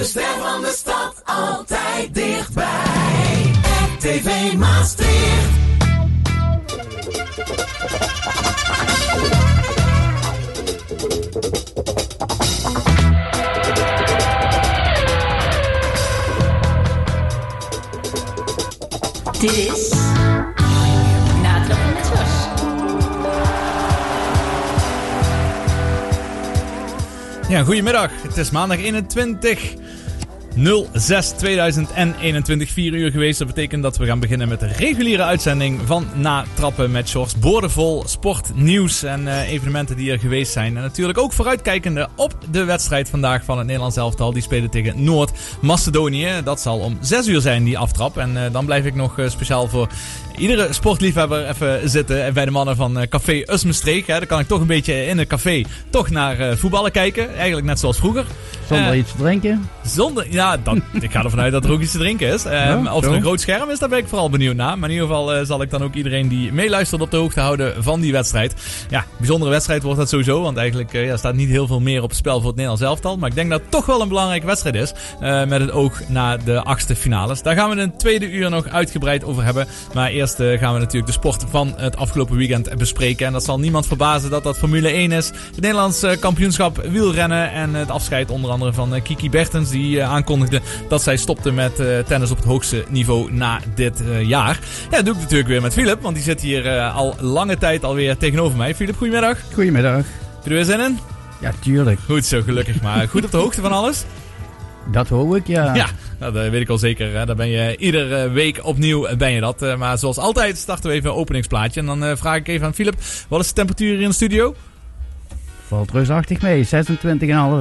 De ster van de stad altijd dichtbij. RTV Maastricht. Dit is Natrappen met Jos. Ja, goedemiddag. Het is maandag 21 06 2021, 4 uur geweest. Dat betekent dat we gaan beginnen met de reguliere uitzending van Na Trappen met Shorts. Boordevol sportnieuws en eh, evenementen die er geweest zijn. En natuurlijk ook vooruitkijkende op de wedstrijd vandaag van het Nederlands elftal. Die spelen tegen Noord-Macedonië. Dat zal om 6 uur zijn, die aftrap. En eh, dan blijf ik nog eh, speciaal voor iedere sportliefhebber even zitten bij de mannen van Café Usmestreek. Hè. Dan kan ik toch een beetje in het café toch naar voetballen kijken. Eigenlijk net zoals vroeger. Zonder iets te drinken. Zonder, ja, dan, ik ga ervan uit dat er ook iets te drinken is. Ehm, Ja, of er een groot scherm is, daar ben ik vooral benieuwd naar. Maar in ieder geval eh, zal ik dan ook iedereen die meeluistert op de hoogte houden van die wedstrijd. Ja, bijzondere wedstrijd wordt dat sowieso. Want eigenlijk eh, ja, staat niet heel veel meer op het spel voor het Nederlands elftal. Maar ik denk dat het toch wel een belangrijke wedstrijd is. eh, met het oog naar de achtste finales. Daar gaan we een tweede uur nog uitgebreid over hebben. Maar eerst gaan we natuurlijk de sport van het afgelopen weekend bespreken. En dat zal niemand verbazen dat dat Formule 1 is. Het Nederlands kampioenschap wielrennen. En het afscheid onder andere van Kiki Bertens. Die eh, aankondigde dat zij stopte met eh, tennis op het hoogste niveau na dit eh, jaar. Ja, dat doe ik natuurlijk weer met Philip. Want die zit hier eh, al lange tijd alweer tegenover mij. Philip, goedemiddag. Heb Goedemiddag. je er weer zin in? Ja, tuurlijk. Goed zo, gelukkig maar. Goed op de hoogte van alles? Dat hoor ik, ja. Ja, dat weet ik al zeker. Hè. Dan ben je iedere week opnieuw ben je dat. Maar zoals altijd starten we even een openingsplaatje. En dan vraag ik even aan Philip, wat is de temperatuur hier in de studio? Valt reusachtig mee, 26,5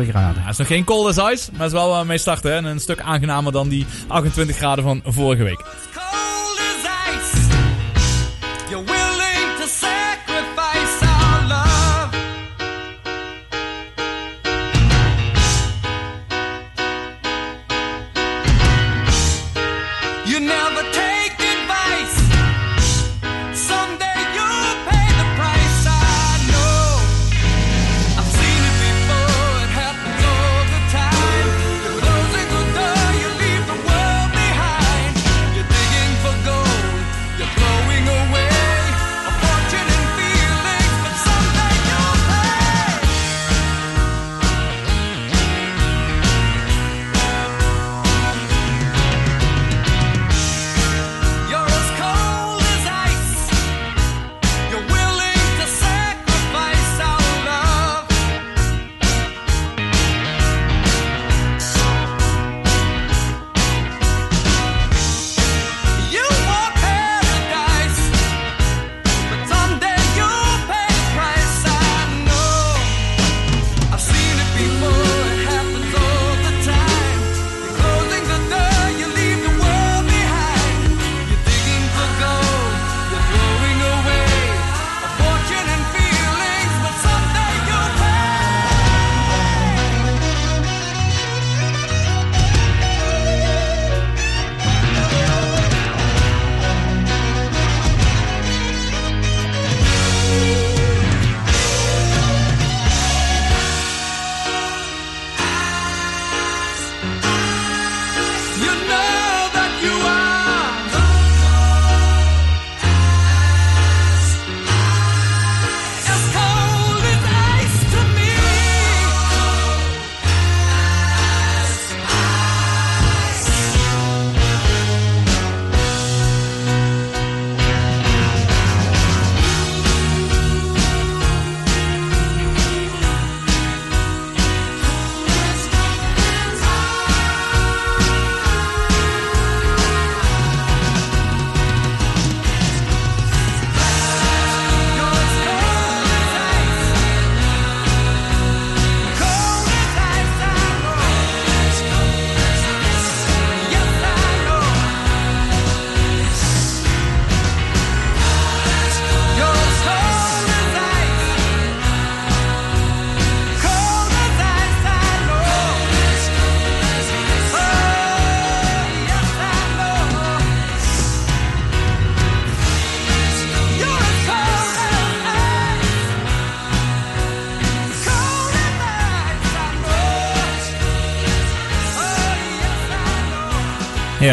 graden. Het is nog geen cold as ice, maar is wel we mee starten. En een stuk aangenamer dan die 28 graden van vorige week.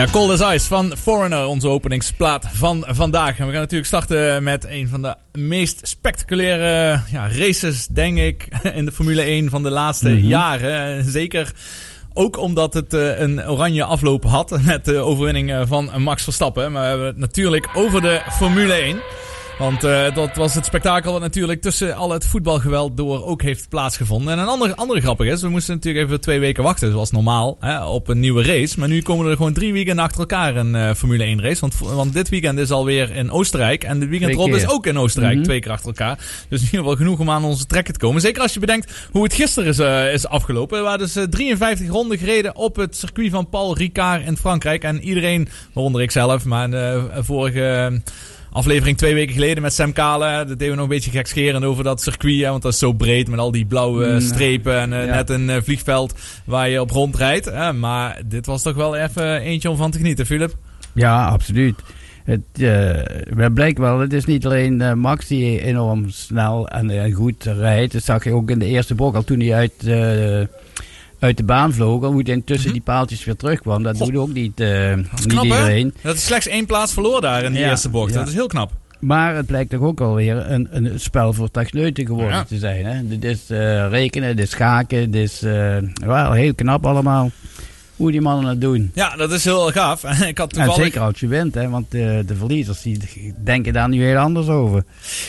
Ja, Cold as Ice van Foreigner, onze openingsplaat van vandaag. En we gaan natuurlijk starten met een van de meest spectaculaire ja, races, denk ik, in de Formule 1 van de laatste jaren. Zeker ook omdat het eh, een oranje afloop had met de overwinning eh, van Max Verstappen. Maar we hebben het natuurlijk over de Formule 1. Want eh, dat was het spektakel wat natuurlijk tussen al het voetbalgeweld door ook heeft plaatsgevonden. En een andere, andere grappig is, we moesten natuurlijk even twee weken wachten, zoals normaal, hè, op een nieuwe race. Maar nu komen er gewoon drie weekenden achter elkaar een eh, Formule 1 race. Want, want dit weekend is alweer in Oostenrijk. En dit weekend erop is ook in Oostenrijk, Mhm. twee keer achter elkaar. Dus in ieder geval genoeg om aan onze trekken te komen. Zeker als je bedenkt hoe het gisteren is, eh, is afgelopen. Er waren dus eh, 53 ronden gereden op het circuit van Paul Ricard in Frankrijk. En iedereen, waaronder ik zelf, maar de vorige aflevering twee weken geleden met Sam Kale. Dat deden we nog een beetje gekscherend over dat circuit. Hè, want dat is zo breed met al die blauwe Mm, strepen. En eh, ja. net een eh, vliegveld waar je op rondrijdt. Hè. Maar dit was toch wel even eentje om van te genieten, Philip. Ja, absoluut. Het, eh, blijkt wel, het is niet alleen eh, Max die enorm snel en eh, goed rijdt. Dat zag je ook in de eerste bocht al toen hij uit, eh, uit de baan vloog. Al hoe hij tussen die paaltjes weer terugkwam. Dat Mhm. Goh. doet ook niet, eh, niet knap, hè? iedereen. Dat is slechts één plaats verloren daar in die Ja, eerste bocht. ja. Dat is heel knap. Maar het blijkt toch ook alweer een, een spel voor techneuten geworden Ja. te zijn. Hè? Dit is eh, rekenen, dit is schaken, dit is eh, wel heel knap allemaal. Hoe die mannen het doen. Ja, dat is heel gaaf. ik had Ja, toevallig... zeker als je wint, hè, want eh, de verliezers die denken daar nu heel anders over.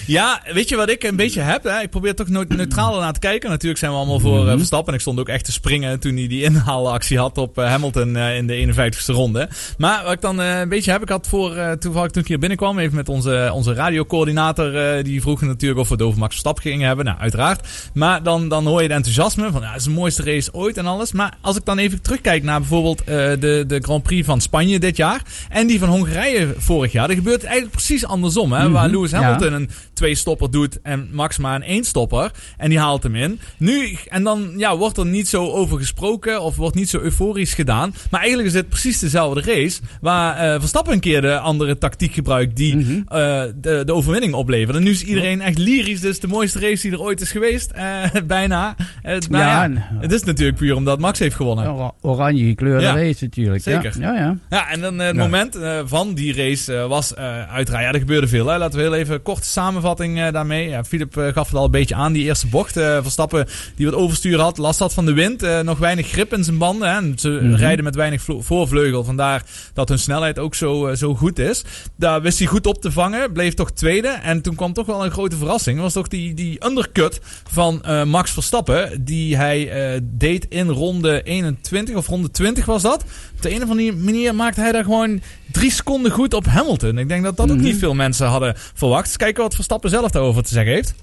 Ja, weet je wat ik een beetje heb? Hè? Ik probeer toch nooit neutraal naar te kijken. Natuurlijk zijn we allemaal voor Mhm. Verstappen. En ik stond ook echt te springen toen hij die inhaalactie had op eh, Hamilton in de 51ste ronde. Maar wat ik dan een beetje heb, ik had voor, toevallig toen ik hier binnenkwam, even met onze, onze radiocoördinator, die vroeg natuurlijk of we het over Max Verstappen gingen hebben. Nou, uiteraard. Maar dan, dan hoor je het enthousiasme van, ja, het is de mooiste race ooit en alles. Maar als ik dan even terugkijk naar bijvoorbeeld eh, de, de Grand Prix van Spanje dit jaar en die van Hongarije vorig jaar, dan gebeurt het eigenlijk precies andersom. Hè? Waar Mhm, Lewis ja. Hamilton een twee stopper doet en Max maar een één stopper. En die haalt hem in. Nu, en dan ja, wordt er niet zo over gesproken of wordt niet zo euforisch gedaan. Maar eigenlijk is dit precies dezelfde race waar eh, Verstappen een keer de andere tactiek gebruikt die Mhm. eh, de, de overwinning oplevert. En nu is iedereen echt lyrisch. Is de mooiste race die er ooit is geweest. Bijna. Eh, nou Ja, en- het is natuurlijk puur omdat Max heeft gewonnen. Ora- Oranje gekleurde Ja. race natuurlijk. Zeker. Ja, ja. ja. Ja, en dan eh, het moment eh, van die race eh, was uiteraard... Ja, er gebeurde veel. Hè. Laten we heel even een korte samenvatting daarmee. Ja, Philip eh, gaf het al een beetje aan, die eerste bocht. Verstappen die wat overstuur had, last had van de wind. nog weinig grip in zijn banden. Hè. En ze Mhm. rijden met weinig voorvleugel. Vandaar dat hun snelheid ook zo, zo goed is. Daar wist hij goed op te vangen. Bleef toch tweede. En toen kwam toch wel een grote verrassing. Was toch die, die undercut van Max Verstappen. Die hij deed in ronde 21 of ronde 20 was dat. Op de een of andere manier maakte hij daar gewoon drie seconden goed op Hamilton. Ik denk dat dat ook Mhm. niet veel mensen hadden verwacht. Kijken wat Verstappen zelf daarover te zeggen heeft.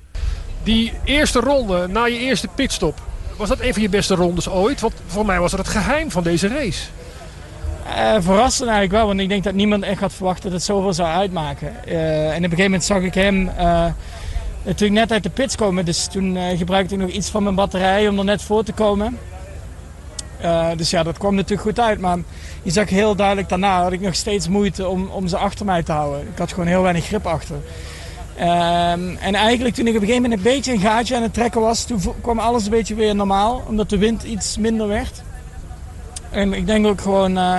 Die eerste ronde na je eerste pitstop. Was dat een van je beste rondes ooit? Want voor mij was dat het geheim van deze race. Eh verrassend eigenlijk wel, want ik denk dat niemand echt had verwacht dat het zoveel zou uitmaken. Eh, en op een gegeven moment zag ik hem eh, natuurlijk net uit de pits komen, dus toen eh, gebruikte ik nog iets van mijn batterij om er net voor te komen. Eh, dus ja, dat kwam natuurlijk goed uit, maar je zag heel duidelijk daarna had ik nog steeds moeite om, om ze achter mij te houden. Ik had gewoon heel weinig grip achter. Ehm, en eigenlijk toen ik op een gegeven moment een beetje een gaatje aan het trekken was, toen kwam alles een beetje weer normaal, omdat de wind iets minder werd. En ik denk ook gewoon, eh,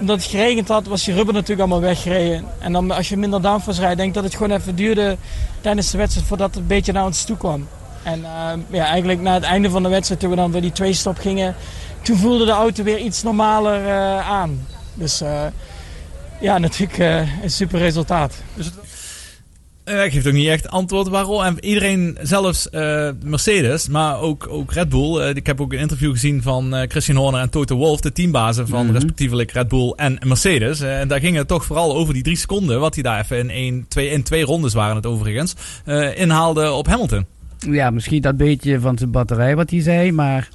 omdat het geregend had, was je rubber natuurlijk allemaal weggereden. En dan als je minder downforce rijdt, denk ik dat het gewoon even duurde tijdens de wedstrijd voordat het een beetje naar ons toe kwam. En eh, ja, eigenlijk na het einde van de wedstrijd, toen we dan weer die twee stop gingen, toen voelde de auto weer iets normaler eh, aan. Dus eh, ja, natuurlijk eh, een super resultaat. Dus het, Eh, ik geef ook niet echt antwoord waarom. En iedereen, zelfs eh, Mercedes, maar ook, ook Red Bull. Ik heb ook een interview gezien van eh, Christian Horner en Toto Wolff, de teambazen van Mhm. respectievelijk Red Bull en Mercedes. En daar ging het toch vooral over die drie seconden, wat hij daar even in, één, twee, in twee rondes waren het overigens, eh, inhaalde op Hamilton. Ja, misschien dat beetje van zijn batterij wat hij zei, maar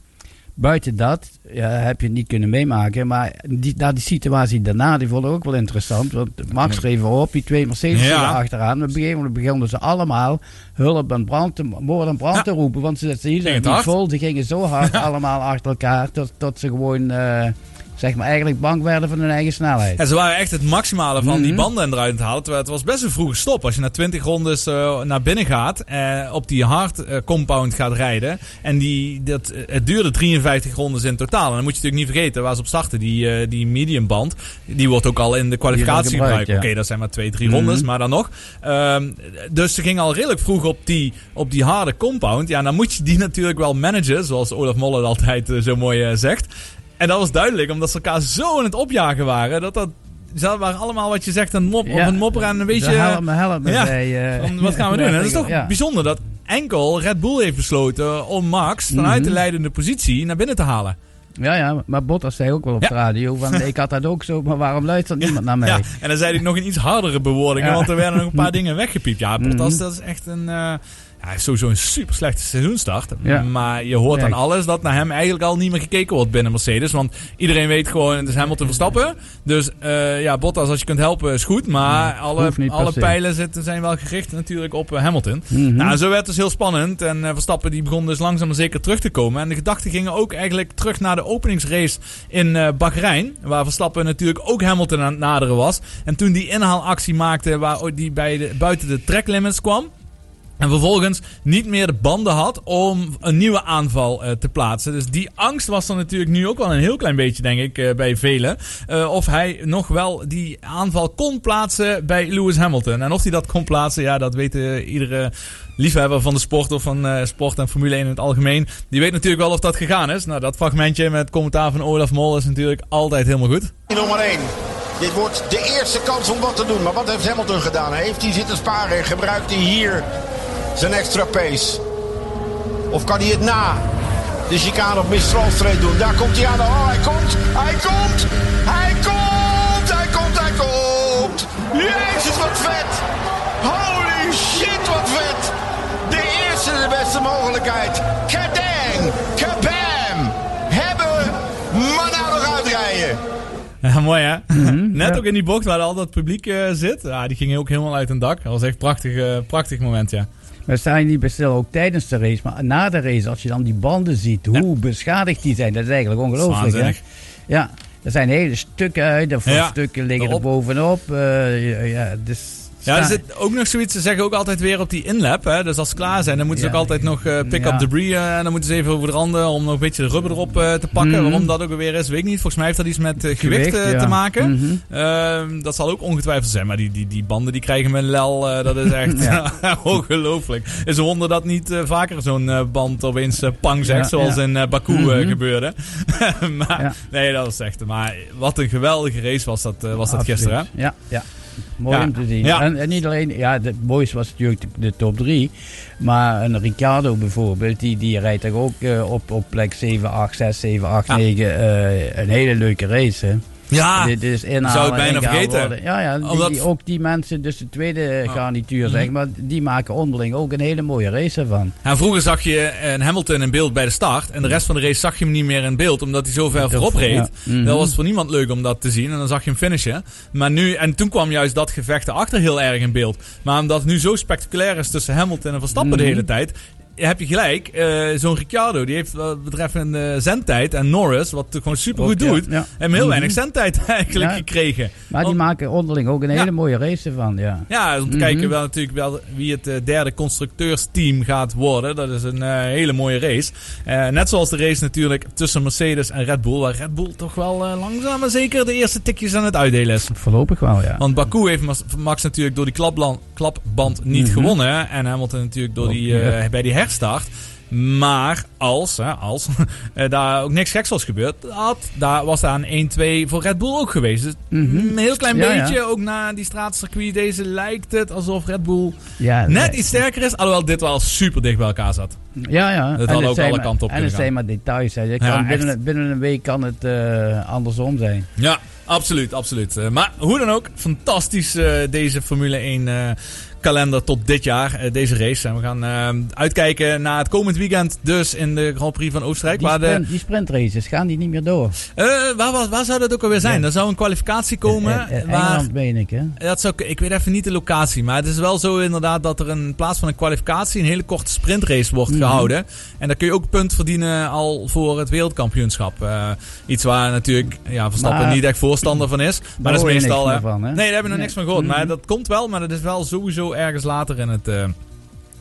buiten dat ja, heb je het niet kunnen meemaken. Maar die, na die situatie daarna, die vond ik ook wel interessant. Want Max schreef erop, die twee Mercedes Ja. achteraan. Op een gegeven moment begonnen ze allemaal hulp en brand te, moord en brand Ja. te roepen. Want ze, ze hielden niet vol. Ze gingen zo hard allemaal achter elkaar tot, tot ze gewoon... eh, zeg maar eigenlijk bang werden van hun eigen snelheid. Ja, ze waren echt het maximale van die Mhm. banden eruit het halen. Terwijl het was best een vroege stop. Als je na 20 rondes eh, naar binnen gaat, eh, op die hard eh, compound gaat rijden. En die, dat, het duurde 53 rondes in totaal. En dan moet je natuurlijk niet vergeten waar ze op starten. Die, die medium band, die wordt ook al in de kwalificatie gebruikt. Oké, dat zijn maar 2, 3 Mhm. rondes, maar dan nog. Ehm, dus ze gingen al redelijk vroeg op die, op die harde compound. Ja, dan moet je die natuurlijk wel managen, zoals Olaf Molle het altijd zo mooi zegt. En dat was duidelijk, omdat ze elkaar zo aan het opjagen waren. Dat dat, ze waren allemaal wat je zegt, een mop, op een mopper en een beetje... Help me, help me, Ja, eh, wat gaan we doen? En dat is toch Ja. bijzonder dat enkel Red Bull heeft besloten om Max vanuit de Mhm. leidende positie naar binnen te halen. Ja, ja, maar Bottas zei ook wel op Ja. de radio van ik had dat ook zo, maar waarom luistert niemand naar mij? Ja, en dan zei hij nog in iets hardere bewoordingen, want er werden nog een paar dingen weggepiept. Ja, Bottas, Mhm. dat is echt een... eh, hij is sowieso een super slechte seizoenstart. Ja. Maar je hoort aan alles dat naar hem eigenlijk al niet meer gekeken wordt binnen Mercedes. Want iedereen weet gewoon, het is Hamilton Verstappen. Dus eh, ja, Bottas, als je kunt helpen, is goed. Maar alle, alle pijlen zitten, zijn wel gericht natuurlijk op eh, Hamilton. Mhm. Nou, zo werd het dus heel spannend. En eh, Verstappen die begon dus langzaam maar zeker terug te komen. En de gedachten gingen ook eigenlijk terug naar de openingsrace in eh Bahrein. Waar Verstappen natuurlijk ook Hamilton aan het naderen was. En toen die inhaalactie maakte waar die bij de, buiten de tracklimits kwam. En vervolgens niet meer de banden had om een nieuwe aanval eh, te plaatsen. Dus die angst was er natuurlijk nu ook wel een heel klein beetje, denk ik, eh, bij velen. Eh, of hij nog wel die aanval kon plaatsen bij Lewis Hamilton. En of hij dat kon plaatsen, ja, dat weet iedere liefhebber van de sport of van sport en Formule 1 in het algemeen. Die weet natuurlijk wel of dat gegaan is. Nou, dat fragmentje met commentaar van Olaf Mol is natuurlijk altijd helemaal goed. Nummer 1. Dit wordt de eerste kans om wat te doen. Maar wat heeft Hamilton gedaan? Heeft hij zitten sparen? Gebruikt hij hier zijn extra pace? Of kan hij het na de chicane op Mistral Street doen? Daar komt hij aan. Oh, hij komt! Hij komt! Hij komt! Hij komt! Hij komt! Jezus, wat vet! Holy shit, wat vet! De eerste, de beste mogelijkheid. Kadang! Kabam! Hebben! Maar nou nog uitrijden. Ja, mooi hè? Net ja. ook in die bocht waar al dat publiek eh, zit. Ja, die ging ook helemaal uit een dak. Dat was echt een prachtig, eh, prachtig moment, ja. We staan niet bestil ook tijdens de race, maar na de race, als je dan die banden ziet, hoe beschadigd die zijn, dat is eigenlijk ongelooflijk. Hè? Ja, er zijn hele stukken uit, of Ja, stukken liggen er bovenop. ja, ja, dus Ja, er zit ook nog zoiets, ze zeggen ook altijd weer op die inlap. Hè? Dus als ze klaar zijn, dan moeten ze ook altijd nog eh, pick-up debris. eh, en dan moeten ze even over de randen om nog een beetje de rubber erop eh, te pakken. Mhm. Waarom dat ook weer is, weet ik niet. Volgens mij heeft dat iets met gewicht, te maken. Mhm. Ehm, dat zal ook ongetwijfeld zijn. Maar die, die, die banden die krijgen met lel, dat is echt ongelooflijk. Is een wonder dat niet vaker zo'n band opeens pang zegt. Zoals in Baku Mhm. gebeurde. maar nee, dat was echt... Maar wat een geweldige race was dat, was dat gisteren. Hè? Ja, ja. Mooi om te zien. En, en niet alleen, ja, het mooiste was natuurlijk de, de top 3. Maar een Ricciardo bijvoorbeeld, die, die rijdt toch ook eh, op, op plek 7, 8, 6, 7, 8, Ja. 9. eh, een hele leuke race. Hè. Ja, Dit is zou het bijna vergeten. worden. Ja, ja die, Omdat- ook die mensen, dus de tweede garnituur, Mhm. zeg maar, die maken onderling ook een hele mooie race ervan. En vroeger zag je een Hamilton in beeld bij de start. En de rest van de race zag je hem niet meer in beeld. Omdat hij zo ver voorop reed. Ja. Mhm. Dat was voor niemand leuk om dat te zien. En dan zag je hem finishen. Maar nu, en toen kwam juist dat gevecht erachter heel erg in beeld. Maar omdat het nu zo spectaculair is tussen Hamilton en Verstappen de Mhm. hele tijd. Heb je gelijk, eh, zo'n Ricciardo, die heeft wat betreffende uh, zendtijd en Norris, wat gewoon super goed Ook, doet, ja. en heel Mhm. weinig zendtijd eigenlijk Ja. gekregen. Maar die Want- maken onderling ook een hele mooie race ervan, ja. Ja, om te Mhm. kijken wel natuurlijk wel wie het eh, derde constructeursteam gaat worden. Dat is een hele mooie race. Net zoals de race natuurlijk tussen Mercedes en Red Bull. Waar Red Bull toch wel langzaam maar zeker de eerste tikjes aan het uitdelen is. Voorlopig wel, ja. Want Baku heeft Max natuurlijk door die klapband niet Mhm. gewonnen. En Hamilton natuurlijk door die, bij die herstart. Maar als, hè, als daar ook niks geks was gebeurd, had, daar was daar een 1-2 voor Red Bull ook geweest. Dus Mhm. een heel klein Ja, ja. beetje, ook na die straatcircuit deze, lijkt het alsof Red Bull ja net nee. iets sterker is. Alhoewel dit wel super dicht bij elkaar zat. Ja, ja. Dat had ook alle maar- kanten op En het zijn maar details. Hè. Kan binnen, binnen een week kan het eh, andersom zijn. Ja, Absoluut, absoluut. Eh, maar hoe dan ook, fantastisch eh, deze Formule 1 eh, kalender tot dit jaar, eh, deze race. En we gaan eh, uitkijken naar het komend weekend dus in de Grand Prix van Oostenrijk. Die, waar, de, die sprintraces, gaan die niet meer door? eh, waar, waar, waar zou dat ook alweer zijn? Ja. Er zou een kwalificatie komen. Engeland, meen ik, hè? dat zou, ik weet even niet de locatie, maar het is wel zo inderdaad dat er in plaats van een kwalificatie een hele korte sprintrace wordt Mhm. gehouden. En daar kun je ook punt verdienen al voor het wereldkampioenschap. Iets waar natuurlijk ja, Verstappen Maar- niet echt voorstander van is. Maar dat is meestal... hè. meer van, hè? Nee, daar hebben we nog Nee. niks van gehoord. Maar Mhm. dat komt wel, maar dat is wel sowieso ergens later in het... eh,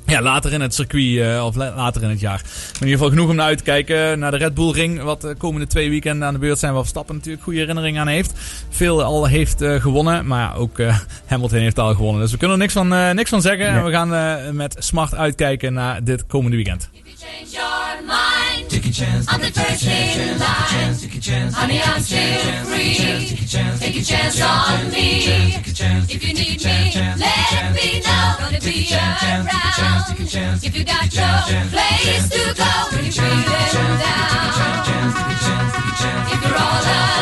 ja, later in het circuit eh, of la- later in het jaar. Maar in ieder geval genoeg om naar uit te kijken. Naar de Red Bull Ring, wat de komende twee weekenden aan de beurt zijn. Waar Verstappen natuurlijk goede herinneringen aan heeft. Veel al heeft eh, gewonnen. Maar ja, ook eh, Hamilton heeft al gewonnen. Dus we kunnen er niks van, eh, niks van zeggen. En we gaan eh, met smart uitkijken naar dit komende weekend. Your. Take a chance. I'm the first line. Take a chance. Honey, I'm still free. Take a chance. Take a chance on me. If you need me, let me know. Gonna be around. If you got no place to go when you're feeling down. If you're all alone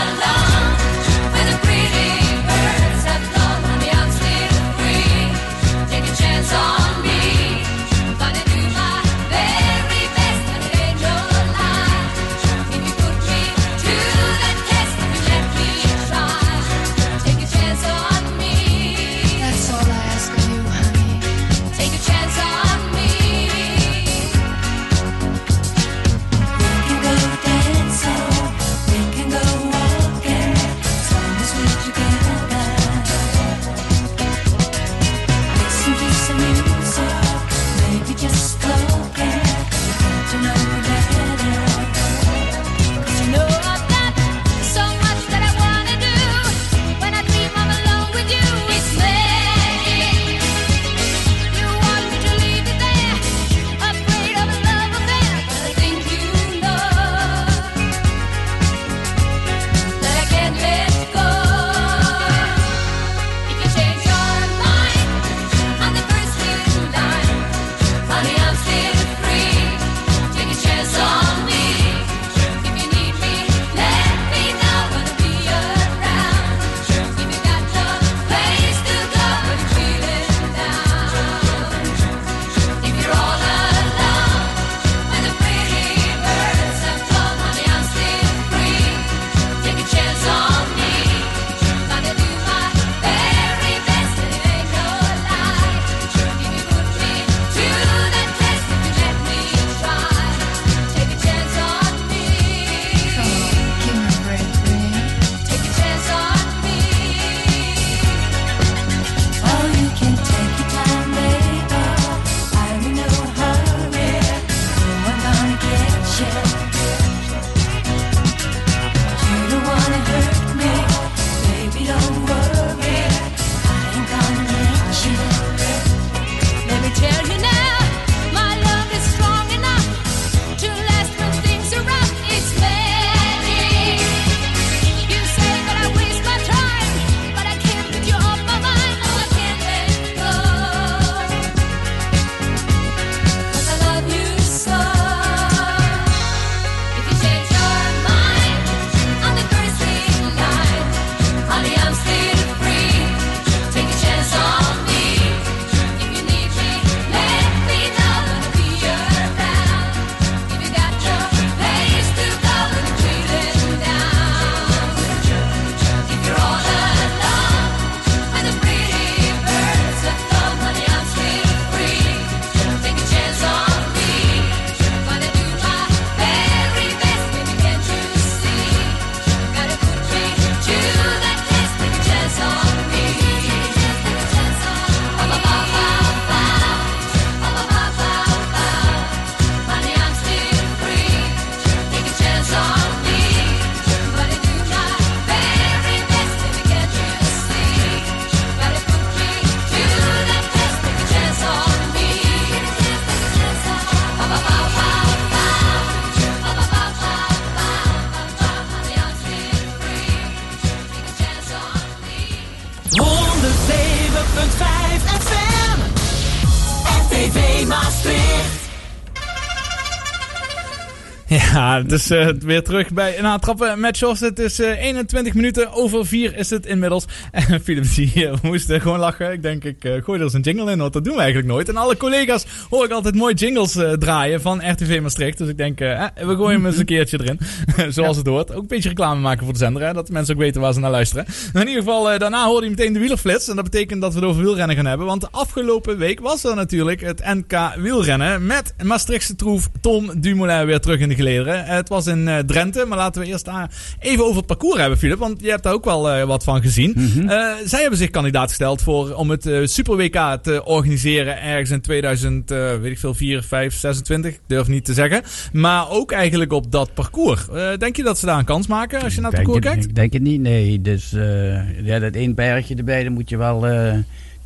Het is eh, weer terug bij een trappen met Jos. Het is eh, 21 minuten over 4 is het inmiddels. En Philip eh, moest eh, gewoon lachen. Ik denk, ik eh, gooi er eens een jingle in, want dat doen we eigenlijk nooit. En alle collega's hoor ik altijd mooi jingles eh, draaien van RTV Maastricht. Dus ik denk, eh, eh, we gooien hem eens een keertje erin. Zoals het hoort. Ook een beetje reclame maken voor de zender, hè, dat mensen ook weten waar ze naar luisteren. Maar in ieder geval, daarna hoorde je meteen de wielerflits. En dat betekent dat we het over wielrennen gaan hebben. Want de afgelopen week was er natuurlijk het NK wielrennen. Met Maastrichtse troef Tom Dumoulin weer terug in de gelederen. Het was in Drenthe, maar laten we eerst daar even over het parcours hebben, Philip. Want je hebt daar ook wel wat van gezien. Eh, zij hebben zich kandidaat gesteld voor, om het Super WK te organiseren ergens in 2000, eh, weet ik veel, 4, 5, 26. Ik durf niet te zeggen. Maar ook eigenlijk op dat parcours. Eh, denk je dat ze daar een kans maken als je naar het Denk parcours kijkt? Ik denk het niet, nee. Dus eh, ja, dat één bergje erbij, dat moet je wel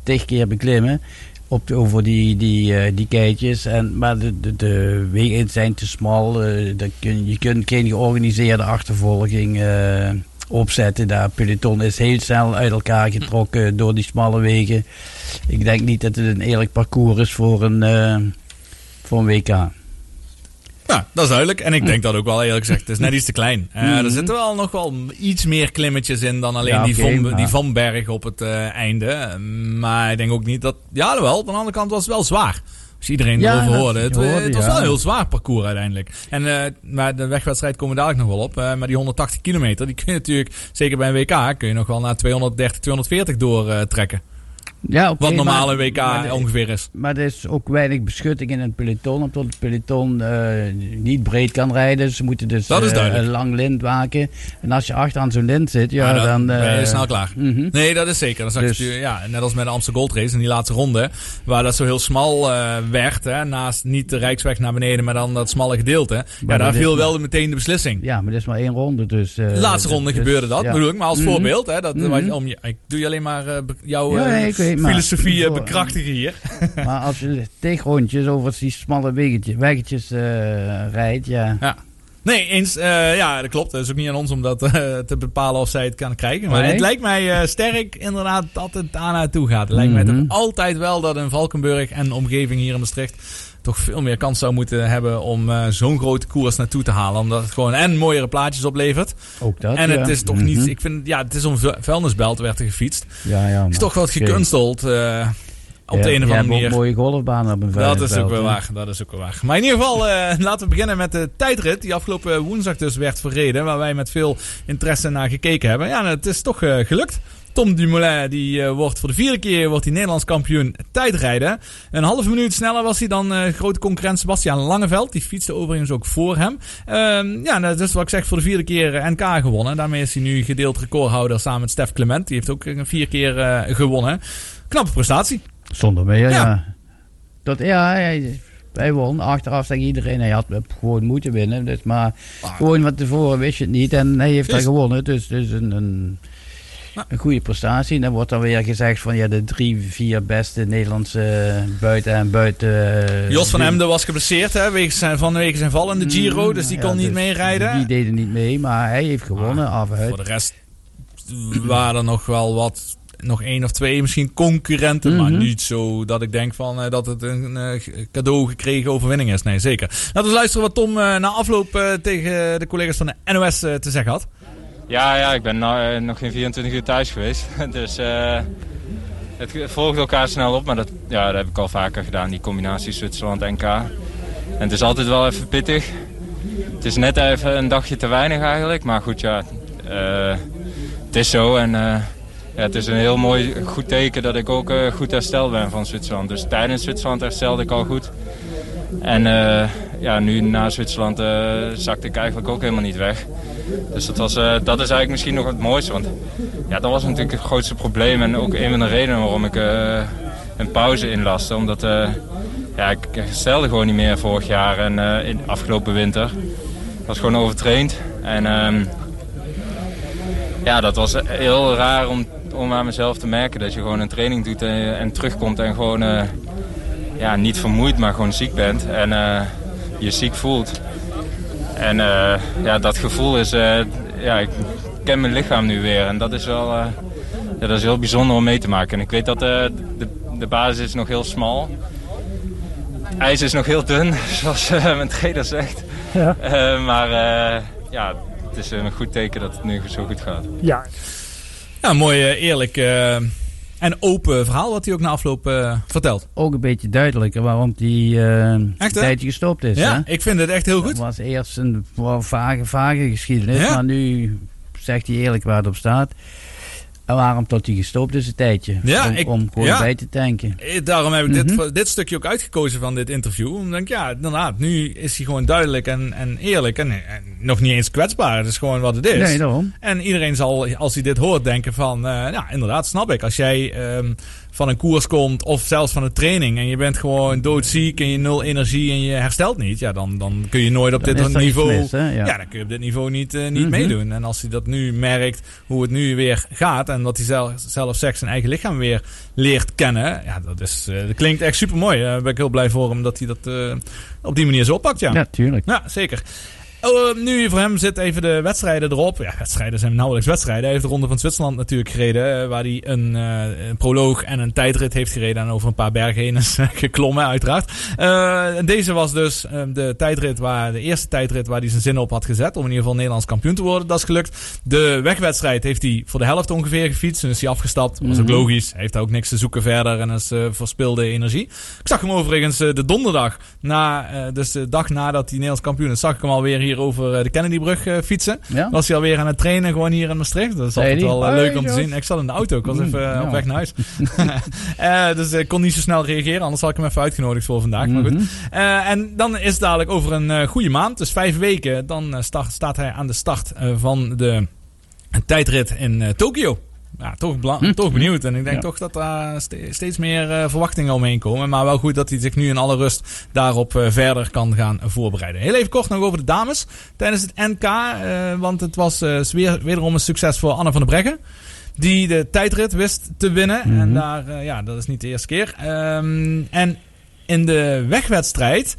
tig keer beklimmen. Op de, over die, die, die keitjes. En, maar de, de, de wegen zijn te smal. dat kun, je kunt geen georganiseerde achtervolging opzetten. Dat peloton is heel snel uit elkaar getrokken door die smalle wegen. Ik denk niet dat het een eerlijk parcours is voor een, eh, voor een WK. Ja, dat is duidelijk. En ik denk dat ook wel eerlijk gezegd. Het is net iets te klein. Eh, Er zitten wel nog wel iets meer klimmetjes in dan alleen Ja, die, van, maar- die Van Berg op het eh, einde. Maar ik denk ook niet dat... Ja, wel. Aan de andere kant was het wel zwaar. Als iedereen Ja, erover hoorde. Het, hoorde, het was ja. wel een heel zwaar parcours uiteindelijk. En eh, maar de wegwedstrijd komen we dadelijk nog wel op. Eh, maar die 180 kilometer, die kun je natuurlijk, zeker bij een WK, kun je nog wel naar 230, 240 doortrekken. Ja, Wat normaal een WK maar ongeveer is. Maar er is ook weinig beschutting in het peloton, omdat het peloton eh, niet breed kan rijden. Ze moeten dus Dat is duidelijk. een lang lint maken. En als je achteraan zo'n lint zit, ja, Ja, dan, dan... ben je eh, snel klaar. mhm. Nee, dat is zeker. Dus- ja, net als met de Amsterdam Gold Race in die laatste ronde. Waar dat zo heel smal werd. Hè, naast niet de Rijksweg naar beneden, maar dan dat smalle gedeelte. Ja, daar viel wel meteen de beslissing. Ja, maar dat is maar één ronde, dus... De laatste ronde dus- gebeurde dat, ja. bedoel ik. Maar als Mhm. voorbeeld, hè, dat, Mhm. om ik doe je alleen maar jouw Ja, ik weet, maar- filosofie eh, voor- bekrachtigen hier. Maar als je tig rondjes over die smalle weggetjes, weggetjes eh, rijdt, ja... Ja. Nee, eens. eh, ja, dat klopt. Het is ook niet aan ons om dat te bepalen of zij het kan krijgen. Maar Nee. het lijkt mij sterk inderdaad dat het daar naartoe gaat. Het lijkt mij Mhm. toch altijd wel dat in Valkenburg en de omgeving hier in Maastricht toch veel meer kans zou moeten hebben om eh, zo'n grote koers naartoe te halen. Omdat het gewoon en mooiere plaatjes oplevert. Ook dat, en het is toch Mhm. niet... Ik vind, ja, het is om vu- vuilnisbelt werd er gefietst. Ja, ja. Het is toch wat gekunsteld eh, op de een of andere manier. ook mooie golfbanen op een Dat is ook wel waar. Dat is ook wel waar. Maar in ieder geval, eh, laten we beginnen met de tijdrit. Die afgelopen woensdag dus werd verreden. Waar wij met veel interesse naar gekeken hebben. Ja, het is toch gelukt. Tom Dumoulin die, eh, wordt voor de vierde keer wordt hij Nederlands kampioen tijdrijden. Een halve minuut sneller was hij dan eh, grote concurrent Sebastian Langeveld. Die fietste overigens ook voor hem. Ehm, ja, nou, dat is wat ik zeg, voor de vierde keer eh, NK gewonnen. Daarmee is hij nu gedeeld recordhouder samen met Stef Clement. Die heeft ook vier keer gewonnen. Knappe prestatie. Zonder meer, ja. Ja. Dat, ja, hij, hij won. Achteraf zegt iedereen, hij had gewoon moeten winnen. Dus, maar gewoon van tevoren wist je het niet. En hij heeft daar Is- gewonnen. Dus, dus een, een, een goede prestatie. En dan wordt dan weer gezegd van ja, de drie, vier beste Nederlandse buiten en buiten... eh, Jos van Emden was geblesseerd hè, wegens zijn, vanwege zijn val in de Giro. Dus die Ja, kon niet dus meerijden. Die deden niet mee, maar hij heeft gewonnen af uit. Voor de rest waren er nog wel wat... Nog één of twee misschien concurrenten. Maar Mhm. niet zo dat ik denk van, eh, dat het een eh, cadeau gekregen overwinning is. Nee, zeker. Laten we luisteren wat Tom na afloop tegen de collega's van de NOS te zeggen had. Ja, ja, ik ben eh, nog geen 24 uur thuis geweest. Dus eh, het volgt elkaar snel op. Maar dat, ja, dat heb ik al vaker gedaan, die combinatie Zwitserland-NK. En het is altijd wel even pittig. Het is net even een dagje te weinig eigenlijk. Maar goed, ja, eh, het is zo. En ja, het is een heel mooi, goed teken dat ik ook goed hersteld ben van Zwitserland. Dus tijdens Zwitserland herstelde ik al goed. En eh, ja, nu na Zwitserland eh, zakte ik eigenlijk ook helemaal niet weg. Dus dat, was, eh, dat is eigenlijk misschien nog het mooiste. Want ja, dat was natuurlijk het grootste probleem. En ook een van de redenen waarom ik een pauze inlaste. Omdat ja, ik herstelde gewoon niet meer vorig jaar en in afgelopen winter. Ik was gewoon overtraind. En ehm, ja, dat was heel raar om, om aan mezelf te merken. Dat je gewoon een training doet en, en terugkomt en gewoon ja, niet vermoeid, maar gewoon ziek bent. En eh, je ziek voelt. En eh, ja, dat gevoel is, eh, ja, ik ken mijn lichaam nu weer. En dat is wel, eh, ja, dat is heel bijzonder om mee te maken. En ik weet dat eh, de, de basis is nog heel smal. Het ijs is nog heel dun, zoals eh, mijn trainer zegt. Ja. Eh, maar eh, ja, het is een goed teken dat het nu zo goed gaat. Ja, Ja, mooi, eerlijk eh, en open verhaal wat hij ook na afloop eh, vertelt. Ook een beetje duidelijker waarom hij eh, een hè? tijdje gestopt is. Ja, hè? ik vind het echt heel goed. was eerst een vage, vage geschiedenis, Ja. maar nu zegt hij eerlijk waar het op staat. En waarom tot hij gestopt is een tijdje. Ja, om, ik- om gewoon ja. bij te tanken. Eh, Daarom heb ik dit, Mhm. dit stukje ook uitgekozen van dit interview. Omdat ik denk, ja, inderdaad, nu is hij gewoon duidelijk en, en eerlijk. En, en nog niet eens kwetsbaar. Het is gewoon wat het is. Nee, daarom. En iedereen zal, als hij dit hoort, denken van... eh, ja, inderdaad, snap ik. Als jij ehm, van een koers komt of zelfs van een training... en je bent gewoon doodziek en je nul energie en je herstelt niet... ja, dan, dan kun je nooit op Dan dit niveau... mis, ja. Ja. dan kun je op dit niveau niet, eh, niet Mhm. meedoen. En als hij dat nu merkt, hoe het nu weer gaat... en wat hij zelf, zelf zegt, zijn eigen lichaam weer leert kennen... ja, dat, is, eh, dat klinkt echt super mooi. Daar ben ik heel blij voor hem dat hij dat eh, op die manier zo oppakt, ja. Ja, tuurlijk. Ja, zeker. Oh, eh, nu voor hem zit even de wedstrijden erop. Ja, wedstrijden zijn nauwelijks wedstrijden. Hij heeft de Ronde van Zwitserland natuurlijk gereden. eh, Waar hij een, eh, een proloog en een tijdrit heeft gereden. En over een paar bergen heen is geklommen, uiteraard. Deze was dus de tijdrit waar, de eerste tijdrit waar hij zijn zin op had gezet. Om in ieder geval Nederlands kampioen te worden. Dat is gelukt. De wegwedstrijd heeft hij voor de helft ongeveer gefietst. En is hij afgestapt. Dat was ook Mhm. logisch. Hij heeft daar ook niks te zoeken verder. En is verspilde energie. Ik zag hem overigens de donderdag. Na, dus de dag nadat hij Nederlands kampioen is. Zag ik hem alweer hier over eh, de Kennedybrug eh, fietsen. Ja? Was hij alweer aan het trainen gewoon hier in Maastricht. Dat is altijd wel eh, leuk om te zien. Ik zat in de auto. Ik was even ja. op weg naar huis. Eh, dus ik kon niet zo snel reageren. Anders had ik hem even uitgenodigd voor vandaag. Maar goed. Mhm. En dan is dadelijk over een goede maand, dus vijf weken, dan start, staat hij aan de start van de tijdrit in Tokio. Ja, toch, Hm. toch benieuwd. En ik denk Ja. toch dat daar ste- steeds meer eh, verwachtingen omheen komen. Maar wel goed dat hij zich nu in alle rust daarop eh, verder kan gaan voorbereiden. Heel even kort nog over de dames tijdens het NK. eh, want het was weer, wederom een succes voor Anne van der Breggen. Die de tijdrit wist te winnen. Mhm. En daar, eh, ja, dat is niet de eerste keer. Ehm, en in de wegwedstrijd.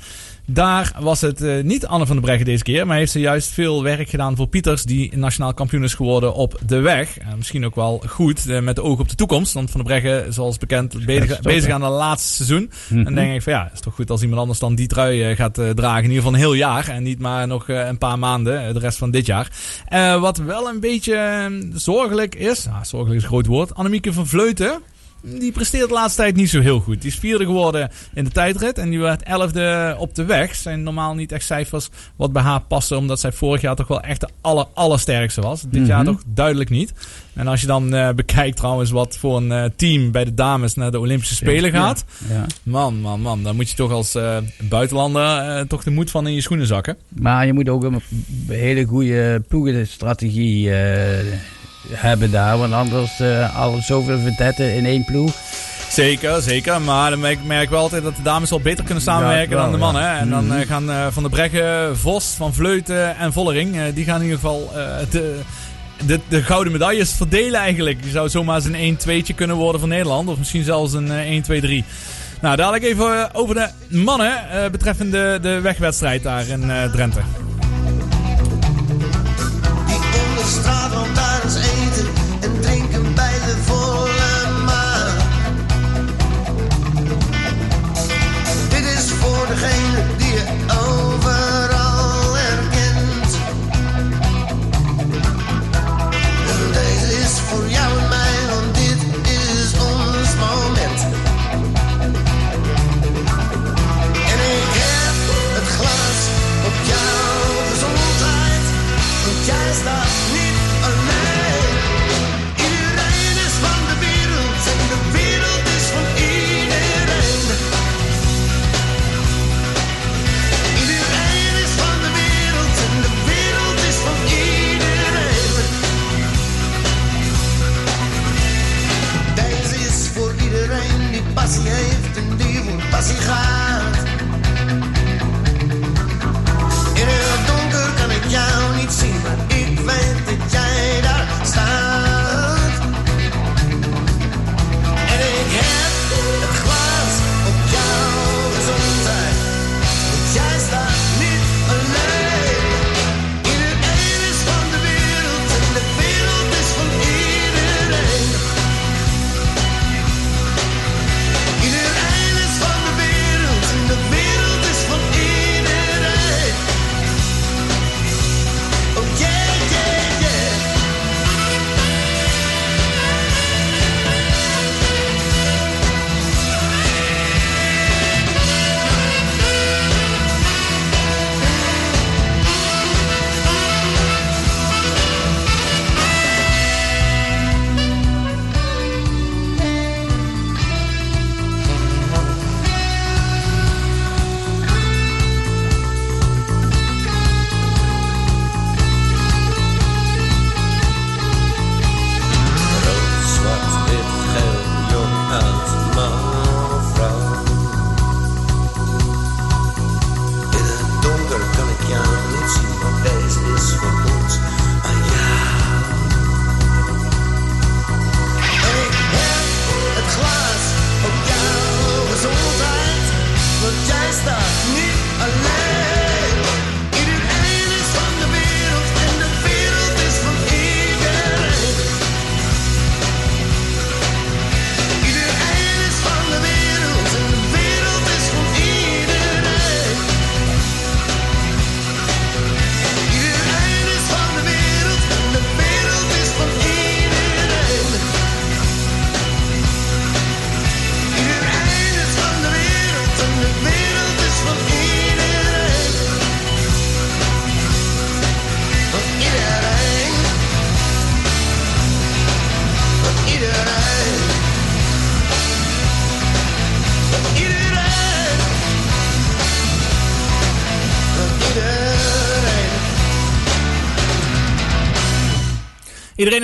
Daar was het eh, niet Anne van der Breggen deze keer, maar heeft ze juist veel werk gedaan voor Pieters, die nationaal kampioen is geworden op de weg. Eh, misschien ook wel goed, eh, met de oog op de toekomst. Want Van der Breggen, zoals bekend, bezig, aan het laatste seizoen. Mhm. Dan denk ik van ja, het is toch goed als iemand anders dan die trui gaat dragen. In ieder geval een heel jaar en niet maar nog een paar maanden, de rest van dit jaar. Wat wel een beetje zorgelijk is, nou, zorgelijk is een groot woord, Annemieke van Vleuten. Die presteert de laatste tijd niet zo heel goed. Die is vierde geworden in de tijdrit en die werd elfde op de weg. Zijn normaal niet echt cijfers wat bij haar passen, omdat zij vorig jaar toch wel echt de aller, allersterkste was. Dit jaar Mhm. toch duidelijk niet. En als je dan eh, bekijkt trouwens wat voor een eh, team bij de dames naar de Olympische Spelen gaat. Ja. Man, man, man. Dan moet je toch als eh, buitenlander toch de moed van in je schoenen zakken. Maar je moet ook een hele goede ploegenstrategie hebben daar. Want anders eh al zoveel verdetten in één ploeg. Zeker, zeker. Maar ik merk wel altijd dat de dames wel beter kunnen samenwerken Ja, wel, dan de mannen. ja. En dan Mhm. eh, gaan eh, Van de Breggen, Vos, Van Vleuten en Vollering... die gaan in ieder geval de, de, de gouden medailles verdelen eigenlijk. Je zou zomaar eens een 1-2'tje kunnen worden voor Nederland. Of misschien zelfs een eh, 1-2-3. Nou, dadelijk even over de mannen betreffende de wegwedstrijd daar in Drenthe. Straat want daar eens eten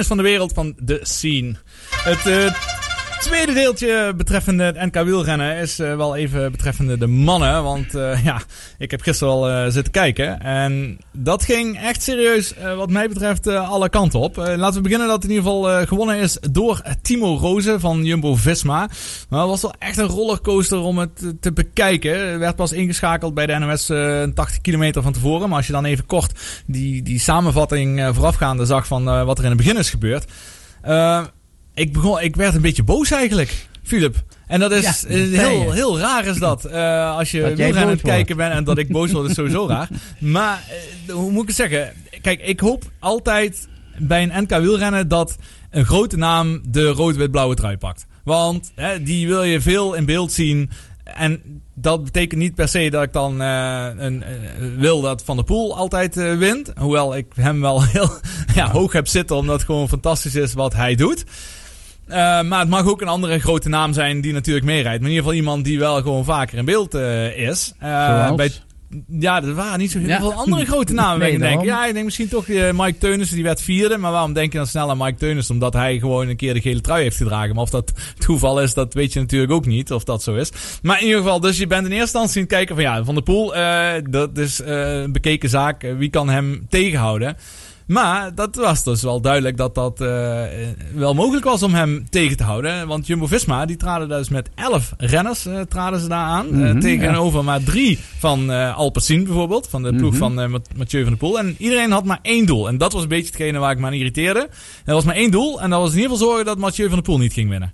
van de wereld van de scene. Het eh, tweede deeltje betreffende het NK wielrennen is eh, wel even betreffende de mannen. Want eh, ja, ik heb gisteren al eh, zitten kijken. En dat ging echt serieus, wat mij betreft, alle kanten op. Laten we beginnen dat het in ieder geval gewonnen is door Timo Rozen van Jumbo-Visma. Maar het was wel echt een rollercoaster om het te bekijken. Er werd pas ingeschakeld bij de NOS eh, een 80 kilometer van tevoren. Maar als je dan even kort die, die samenvatting voorafgaande zag van wat er in het begin is gebeurd. Ik, begon, ik werd een beetje boos eigenlijk, Philip. En dat is Ja, eh, heel, heel raar is dat. Eh, als je wielrennen aan het kijken bent en dat ik boos word is sowieso raar. Maar eh, hoe moet ik het zeggen? Kijk, ik hoop altijd bij een NK wielrennen dat een grote naam de rood-wit-blauwe trui pakt. Want hè, die wil je veel in beeld zien. En dat betekent niet per se dat ik dan eh, een, wil dat Van der Poel altijd eh, wint. Hoewel ik hem wel heel ja, hoog heb zitten, omdat het gewoon fantastisch is wat hij doet. Eh, maar het mag ook een andere grote naam zijn die natuurlijk meerijdt. Maar in ieder geval iemand die wel gewoon vaker in beeld eh, is. Eh, Zoals? bij, ja, er waren niet zo heel Ja. veel andere grote namen. Nee, denk. Ja, ik denk misschien toch eh, Mike Teunissen, die werd vierde. Maar waarom denk je dan snel aan Mike Teunissen? Omdat hij gewoon een keer de gele trui heeft gedragen. Maar of dat toeval is, dat weet je natuurlijk ook niet. Of dat zo is. Maar in ieder geval, dus je bent in eerste instantie aan het kijken van ja, Van der Poel, eh, dat is eh, een bekeken zaak. Wie kan hem tegenhouden? Maar dat was dus wel duidelijk dat dat eh, wel mogelijk was om hem tegen te houden. Want Jumbo-Visma, die traden dus met 11 renners eh, traden ze daar aan. eh, Mhm, tegenover maar drie van eh Alpecin bijvoorbeeld. Van de ploeg Mhm. van Mat- Mathieu van der Poel. En iedereen had maar één doel. En dat was een beetje hetgene waar ik me aan irriteerde. En dat was maar één doel. En dat was in ieder geval zorgen dat Mathieu van der Poel niet ging winnen.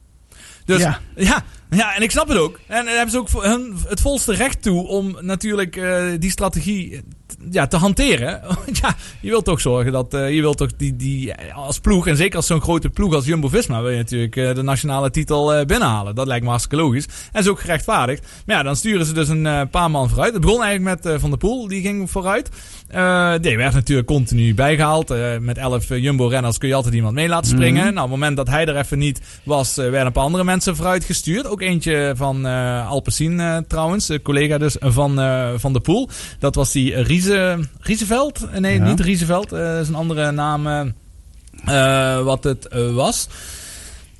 Dus ja, Ja. ja, en ik snap het ook. En daar hebben ze ook hun het volste recht toe om natuurlijk die strategie ja, te hanteren. Ja, je wilt toch zorgen dat eh, je wilt toch die, die als ploeg, en zeker als zo'n grote ploeg als Jumbo-Visma, wil je natuurlijk eh, de nationale titel eh, binnenhalen. Dat lijkt me hartstikke logisch. En is ook gerechtvaardigd. Maar ja, dan sturen ze dus een paar man vooruit. Het begon eigenlijk met Van der Poel, die ging vooruit. Eh, die werd natuurlijk continu bijgehaald. Eh, met elf eh, Jumbo-renners kun je altijd iemand mee laten springen. Nou, op het moment dat hij er even niet was, eh, werden een paar andere mensen vooruit gestuurd. Ook eentje van Alpecin trouwens, een collega dus van, van de Poel. Dat was die Riese, Rieseveld? Nee, Ja. niet Rieseveld. eh, dat is een andere naam wat het was.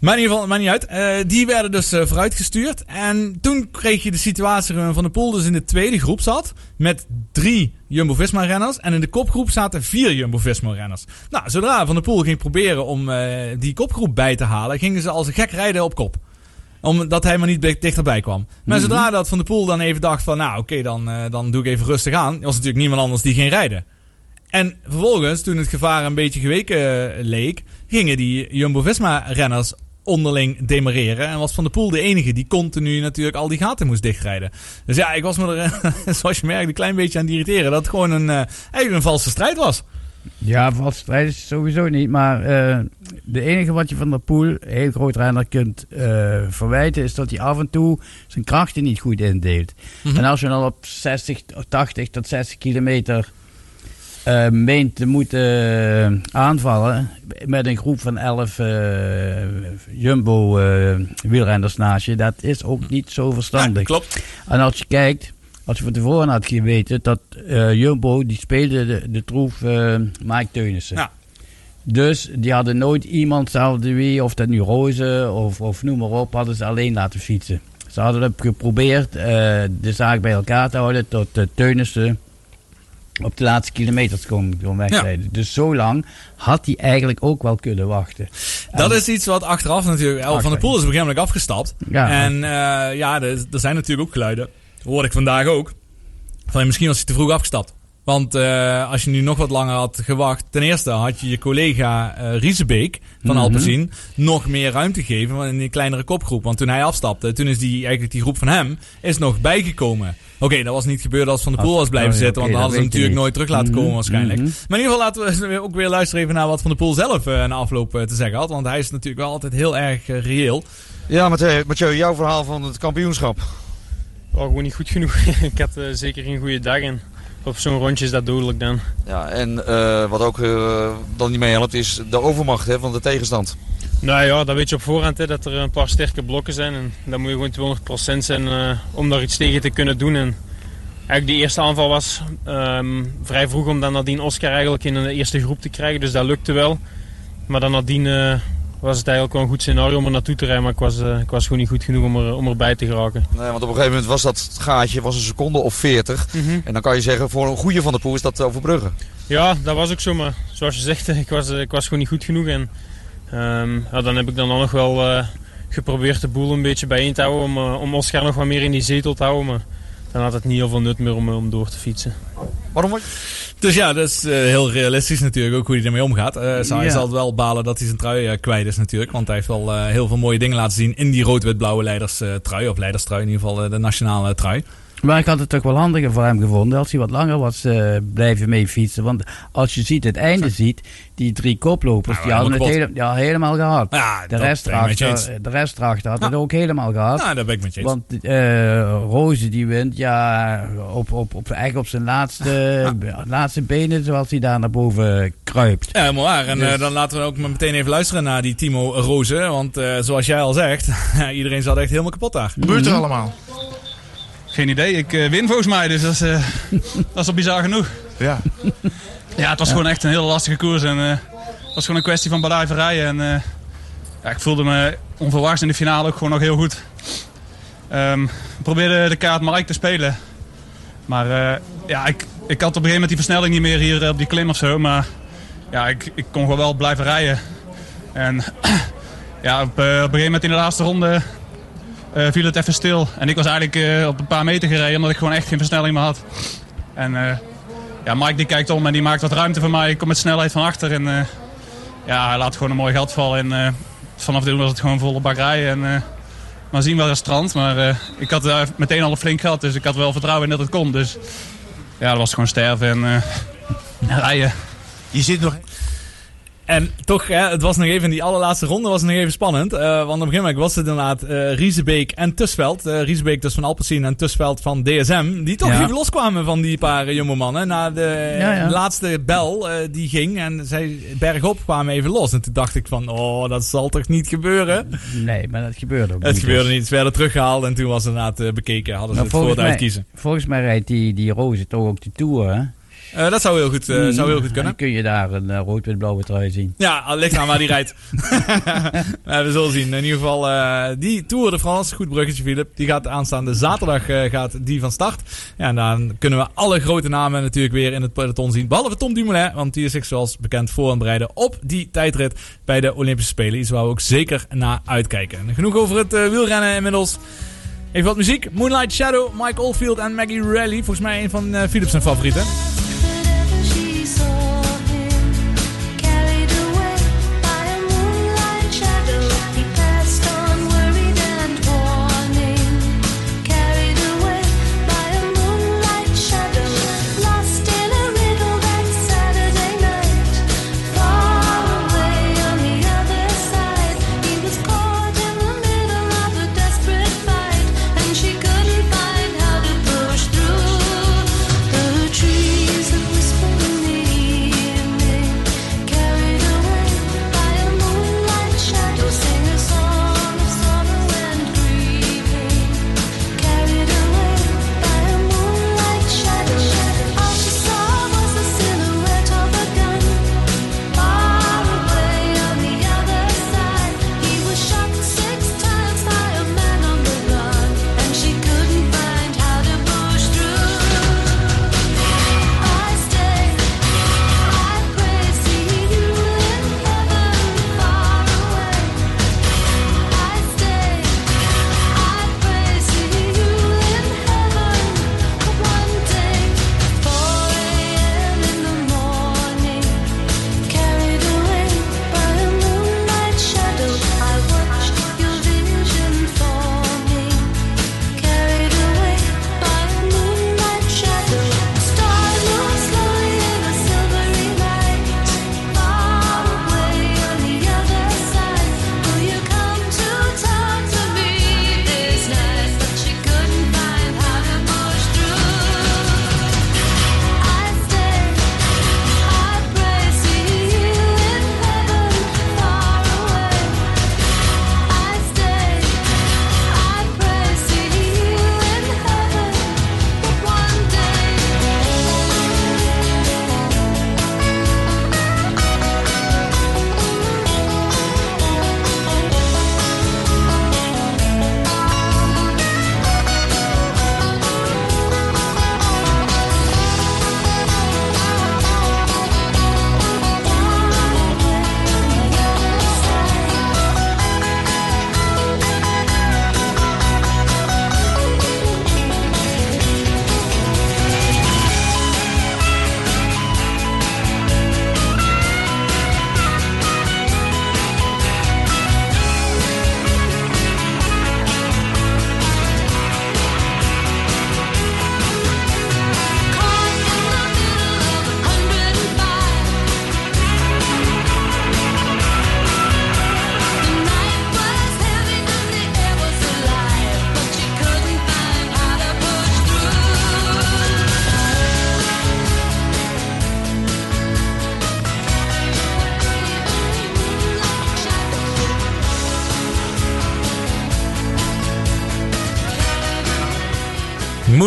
Maar in ieder geval, maakt niet uit. Eh, die werden dus eh, vooruitgestuurd. En toen kreeg je de situatie waarin Van der Poel dus in de tweede groep zat. Met drie Jumbo-Visma-renners. En in de kopgroep zaten vier Jumbo-Visma-renners. Nou, zodra Van der Poel ging proberen om eh, die kopgroep bij te halen... gingen ze als een gek rijden op kop omdat hij maar niet dichterbij kwam. Maar Mhm. zodra dat Van der Poel dan even dacht van... Nou, oké, dan, dan doe ik even rustig aan. Was natuurlijk niemand anders die ging rijden. En vervolgens, toen het gevaar een beetje geweken leek... gingen die Jumbo-Visma-renners onderling demareren. En was Van der Poel de enige die continu natuurlijk al die gaten moest dichtrijden. Dus ja, ik was me er, zoals je merkt, een klein beetje aan het irriteren. Dat het gewoon een, eh, eigenlijk een valse strijd was. Ja, valse strijd is sowieso niet. Maar eh, de enige wat je van der Poel, heel groot renner, kunt eh, verwijten... is dat hij af en toe zijn krachten niet goed indeelt. Mhm. En als je dan op 60, 80 tot 60 kilometer eh, meent te moeten eh, aanvallen... met een groep van 11 eh, Jumbo-wielrenners naast je... dat is ook niet zo verstandig. klopt. En als je kijkt, als je van tevoren had geweten dat Jumbo, die speelde de, de troef Mike Teunissen. Ja. Dus die hadden nooit iemand, zelfde wie, of dat nu Rozen of, of noem maar op, hadden ze alleen laten fietsen. Ze hadden het geprobeerd de zaak bij elkaar te houden tot uh, Teunissen op de laatste kilometers kon, kon wegrijden. Dus zo lang had hij eigenlijk ook wel kunnen wachten. Dat En- is iets wat achteraf natuurlijk... El van der Poel is op een gegeven moment afgestapt. Ja. En eh, ja, er, er zijn natuurlijk ook geluiden. Hoorde ik vandaag ook. Van misschien was hij te vroeg afgestapt. Want eh, als je nu nog wat langer had gewacht... Ten eerste had je je collega eh Riesebeek van. Alpecin... nog meer ruimte gegeven in die kleinere kopgroep. Want toen hij afstapte, toen is die, eigenlijk die groep van hem... is nog bijgekomen. Oké, dat was niet gebeurd als Van der Poel was blijven oh zitten. want dan hadden ze hem natuurlijk nooit terug laten Mhm, komen waarschijnlijk. mhm. Maar in ieder geval laten we ook weer luisteren even naar wat Van der Poel zelf eh na afloop eh, te zeggen had. Want hij is natuurlijk wel altijd heel erg eh, reëel. Ja, Mathieu, Mathieu, jouw verhaal van het kampioenschap. Oh, gewoon niet goed genoeg. ik had zeker geen goede dag en op zo'n rondje is dat dodelijk dan. Ja, en eh, wat ook dan niet meehelpt is de overmacht hè, van de tegenstand. Nou ja, dat weet je op voorhand hè, dat er een paar sterke blokken zijn. En dan moet je gewoon 200% zijn eh, om daar iets tegen te kunnen doen. En eigenlijk die eerste aanval was ehm, vrij vroeg om dan nadien Oscar eigenlijk in de eerste groep te krijgen. Dus dat lukte wel. maar dan nadien eh, was het eigenlijk wel een goed scenario om er naartoe te rijden. Maar ik was, eh, ik was gewoon niet goed genoeg om, er, om erbij te geraken. Nee, want op een gegeven moment was dat gaatje was een seconde of 40. Mhm. En dan kan je zeggen, voor een goede van de Poel is dat overbruggen. Ja, dat was ook zo. Maar zoals je zegt, ik was, ik was gewoon niet goed genoeg. En ehm, ja, dan heb ik dan nog wel eh, geprobeerd de boel een beetje bijeen te houden. Om, eh, om Oscar nog wat meer in die zetel te houden. Maar dan had het niet heel veel nut meer om, eh, om door te fietsen. Waarom? Dus ja, dat is eh, heel realistisch natuurlijk ook hoe hij ermee omgaat. Eh, zou- Hij Ja. zal wel balen dat hij zijn trui kwijt is natuurlijk. Want hij heeft wel eh, heel veel mooie dingen laten zien in die rood-wit-blauwe leiderstrui. Of leiderstrui in ieder geval, de nationale trui. Maar ik had het toch wel handiger voor hem gevonden als hij wat langer was eh, blijven mee fietsen. Want als je ziet, het einde ziet, die drie koplopers, Ja, die hadden het hele, ja, helemaal gehad. Ja, de, dat rest ben ik met je erachter, de rest erachter had het ook helemaal gehad. Nou, daar ben ik met je eens. Want eh Roze die wint, ja, op, op, op, eigenlijk op zijn laatste, laatste benen, zoals hij daar naar boven kruipt. Ja, helemaal waar. En Dus- eh, dan laten we ook maar meteen even luisteren naar die Timo Rozen. Want eh, zoals jij al zegt, iedereen zat echt helemaal kapot daar. gebeurt er allemaal? Geen idee. Ik eh, win volgens mij, dus dat is, eh, dat is al bizar genoeg. Ja. Ja, het was gewoon echt een hele lastige koers. En, eh, het was gewoon een kwestie van bedrijverijen. En ja, ik voelde me onverwachts in de finale ook gewoon nog heel goed. Ehm, ik probeerde de kaart Mike te spelen. Maar ja, ik, ik had op een gegeven moment die versnelling niet meer hier op die klim of zo. Maar ja, ik, ik kon gewoon wel blijven rijden. En ja, op, op een gegeven moment in de laatste ronde eh, viel het even stil. En ik was eigenlijk eh, op een paar meter gereden omdat ik gewoon echt geen versnelling meer had. En eh, ja, Mike die kijkt om en die maakt wat ruimte voor mij. Ik kom met snelheid van achter en ja, hij laat gewoon een mooi gat vallen. En vanaf toen was het gewoon volle bak rijden. En, maar zien wel een strand. Maar ik had meteen al een flink gat, dus ik had wel vertrouwen in dat het kon. Dus ja, dat was gewoon sterven en rijden. Je zit nog... En toch, hè, het was nog even in die allerlaatste ronde was nog even spannend. eh, want op een gegeven moment was het inderdaad eh Riesebeek en Tusveld. eh Riesebeek dus van Alpecin en Tusveld van DSM. Die toch Ja. even loskwamen van die paar jonge mannen. Na de Ja, ja. laatste bel die ging en zij bergop kwamen even los. En toen dacht ik van, oh dat zal toch niet gebeuren? Nee, maar dat gebeurde ook Het niet. gebeurde dus. niet. Ze werden teruggehaald en toen was inderdaad bekeken. Hadden ze Maar het mij, uitkiezen. volgens mij rijdt die, die Roze toch ook de Tour, hè? Eh, dat zou heel goed, eh, zou heel goed kunnen. Dan kun je daar een eh, rood-wit-blauwe trui zien. Ja, ligt aan waar die rijdt. We zullen zien. In ieder geval, die Tour de France, goed bruggetje Philip, die gaat aanstaande zaterdag gaat die van start. Ja, en dan kunnen we alle grote namen natuurlijk weer in het peloton zien. Behalve Tom Dumoulin, want die is zich zoals bekend voor aan het op die tijdrit bij de Olympische Spelen. Iets waar we ook zeker naar uitkijken. En genoeg over het wielrennen inmiddels. Even wat muziek. Moonlight Shadow, Mike Oldfield en Maggie Rally. Volgens mij een van Philips favorieten.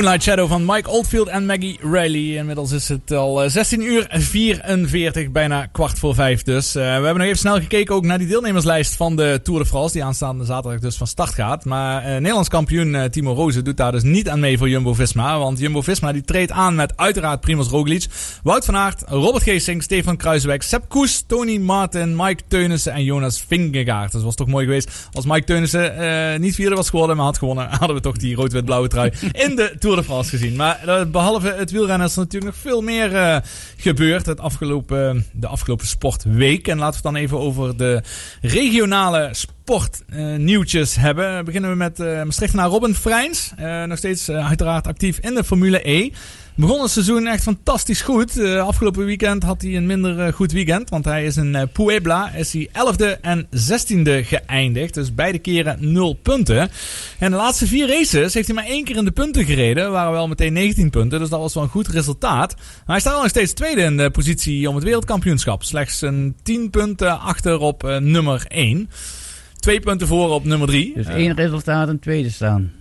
Moonlight Shadow van Mike Oldfield en Maggie Riley. Inmiddels is het al eh, 16 uur 44, bijna kwart voor vijf dus. Eh, we hebben nog even snel gekeken ook naar die deelnemerslijst van de Tour de France. Die aanstaande zaterdag dus van start gaat. Maar eh, Nederlands kampioen eh, Timo Rozen doet daar dus niet aan mee voor Jumbo-Visma. Want Jumbo-Visma die treedt aan met uiteraard Primoz Roglic, Wout van Aert, Robert Geesing, Stefan Kruiswijk, Sepp Koes, Tony Martin, Mike Teunissen en Jonas Vingegaard. Dus was toch mooi geweest als Mike Teunissen eh, niet vierde was geworden, maar had gewonnen. Hadden we toch die rood-wit-blauwe trui in de Tour France gezien. Maar eh, behalve het wielrennen is er natuurlijk nog veel meer eh, gebeurd het afgelopen, de afgelopen sportweek. En laten we het dan even over de regionale sportnieuwtjes hebben. Beginnen we met uh, Maastrichtenaar Robin Freins. Eh, nog steeds eh, uiteraard actief in de Formule E. Begon het seizoen echt fantastisch goed. Eh, afgelopen weekend had hij een minder eh, goed weekend. Want hij is in eh, Puebla is hij 11e en 16e geëindigd. Dus beide keren 0 punten. En de laatste vier races heeft hij maar één keer in de punten gereden. Waren wel meteen 19 punten. Dus dat was wel een goed resultaat. Maar hij staat wel nog steeds tweede in de positie om het wereldkampioenschap. Slechts een 10 punten achter op nummer 1. Twee punten voor op nummer 3. Dus één resultaat en tweede staan.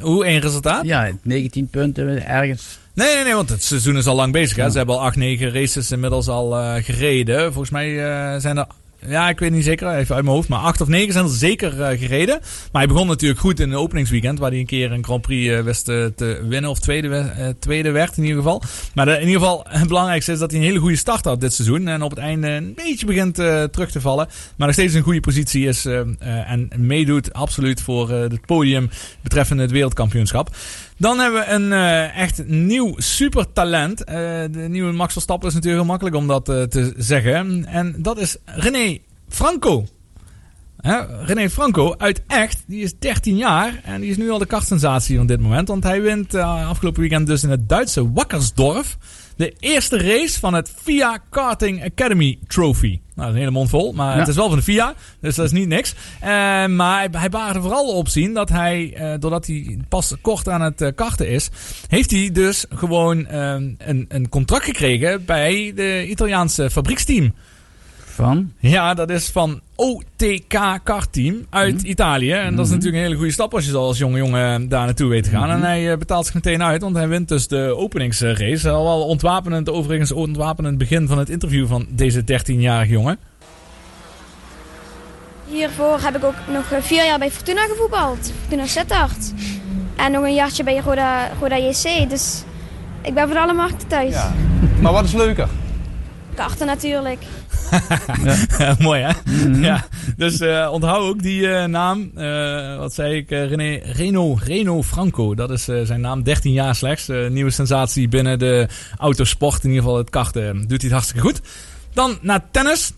Hoe één resultaat? Ja, 19 punten ergens. Nee, nee, nee, want het seizoen is al lang bezig. Hè? Ze hebben al 8, 9 races inmiddels al eh, gereden. Volgens mij eh, zijn er. Ja, ik weet niet zeker, even uit mijn hoofd. Maar 8 of 9 zijn er zeker eh, gereden. Maar hij begon natuurlijk goed in de openingsweekend. Waar hij een keer een Grand Prix eh, wist eh, te winnen. Of tweede, we- tweede werd in ieder geval. Maar in ieder geval, het belangrijkste is dat hij een hele goede start had dit seizoen. En op het einde een beetje begint terug te vallen. Maar nog steeds een goede positie is. en meedoet absoluut voor het podium betreffende het wereldkampioenschap. Dan hebben we een echt nieuw supertalent. Eh, de nieuwe Max Verstappen is natuurlijk heel makkelijk om dat te zeggen. En dat is René Franco. Hè, René Franco uit Echt, die is 13 jaar en die is nu al de kartsensatie van dit moment. Want hij wint eh, afgelopen weekend dus in het Duitse Wakkersdorf de eerste race van het FIA Karting Academy Trophy. Nou, dat is een hele mond vol, maar Ja. het is wel van de FIA, dus dat is niet niks. Eh, maar hij, hij baarde vooral op zien dat hij, eh, doordat hij pas kort aan het karten is, heeft hij dus gewoon eh, een, een contract gekregen bij de Italiaanse fabrieksteam. Van? Ja, dat is van OTK Kartteam uit Italië. En dat is natuurlijk een hele goede stap als je zo als jonge jongen daar naartoe weet te gaan. En hij eh, betaalt zich meteen uit, want hij wint dus de openingsrace. Al wel ontwapenend, overigens ontwapenend begin van het interview van deze 13-jarige jongen. Hiervoor heb ik ook nog eh, vier jaar bij Fortuna gevoetbald. Fortuna Sittard. En nog een jaartje bij Roda, Roda JC. Dus ik ben voor alle markten thuis. Maar wat is leuker? Karten natuurlijk. Mooi hè? Ja. Dus eh, onthoud ook die eh, naam. Eh, wat zei ik? René Reno, Reno Franco. Dat is eh, zijn naam. 13 jaar slechts. Eh, nieuwe sensatie binnen de autosport. In ieder geval het karten eh, doet hij het hartstikke goed. Dan naar tennis.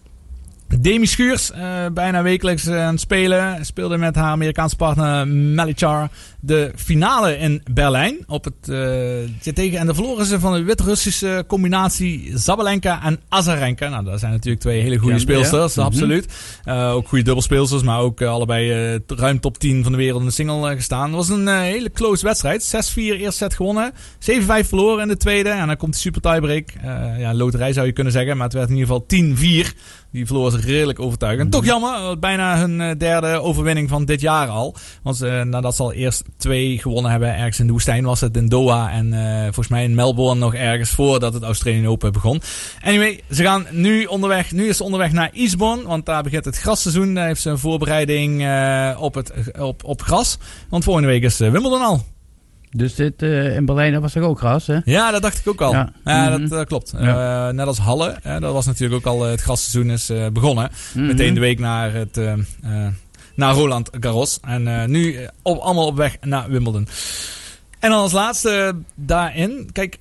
Demi Schuurs, eh, bijna wekelijks eh, aan het spelen. Speelde met haar Amerikaanse partner Melichar de finale in Berlijn. Op het, eh, tegen, en de verloren ze van de Wit-Russische combinatie Zabalenka en Azarenka. Nou, dat zijn natuurlijk twee hele goede Ja, speelsters, ja. Mhm. absoluut. Ook goede dubbelspeelsters, maar ook allebei ruim top 10 van de wereld in de single gestaan. Het was een hele close wedstrijd. 6-4 eerste set gewonnen. 7-5 verloren in de tweede. En dan komt de super tiebreak. Ja, loterij zou je kunnen zeggen, maar het werd in ieder geval 10-4. Die verloren zich redelijk overtuigend. Toch jammer, want bijna hun eh, derde overwinning van dit jaar al. Want eh, nadat ze al eerst twee gewonnen hebben, ergens in de woestijn was het in Doha. En eh, volgens mij in Melbourne nog ergens voordat het Australian Open begon. Anyway, ze gaan nu onderweg. Nu is ze onderweg naar Eastbourne, want daar begint het grasseizoen. Daar heeft ze een voorbereiding eh, op, het, op, op gras. Want volgende week is eh, Wimbledon al. Dus dit eh, in Berlijn dat was toch ook gras, hè? Ja, dat dacht ik ook al. Ja, Ja. dat Mhm. eh, klopt. Ja. Eh, net als Halle. dat was natuurlijk ook al het grasseizoen is begonnen. Mhm. Meteen de week naar, het, naar Roland Garros. En nu op, allemaal op weg naar Wimbledon. En dan als laatste daarin. Kijk,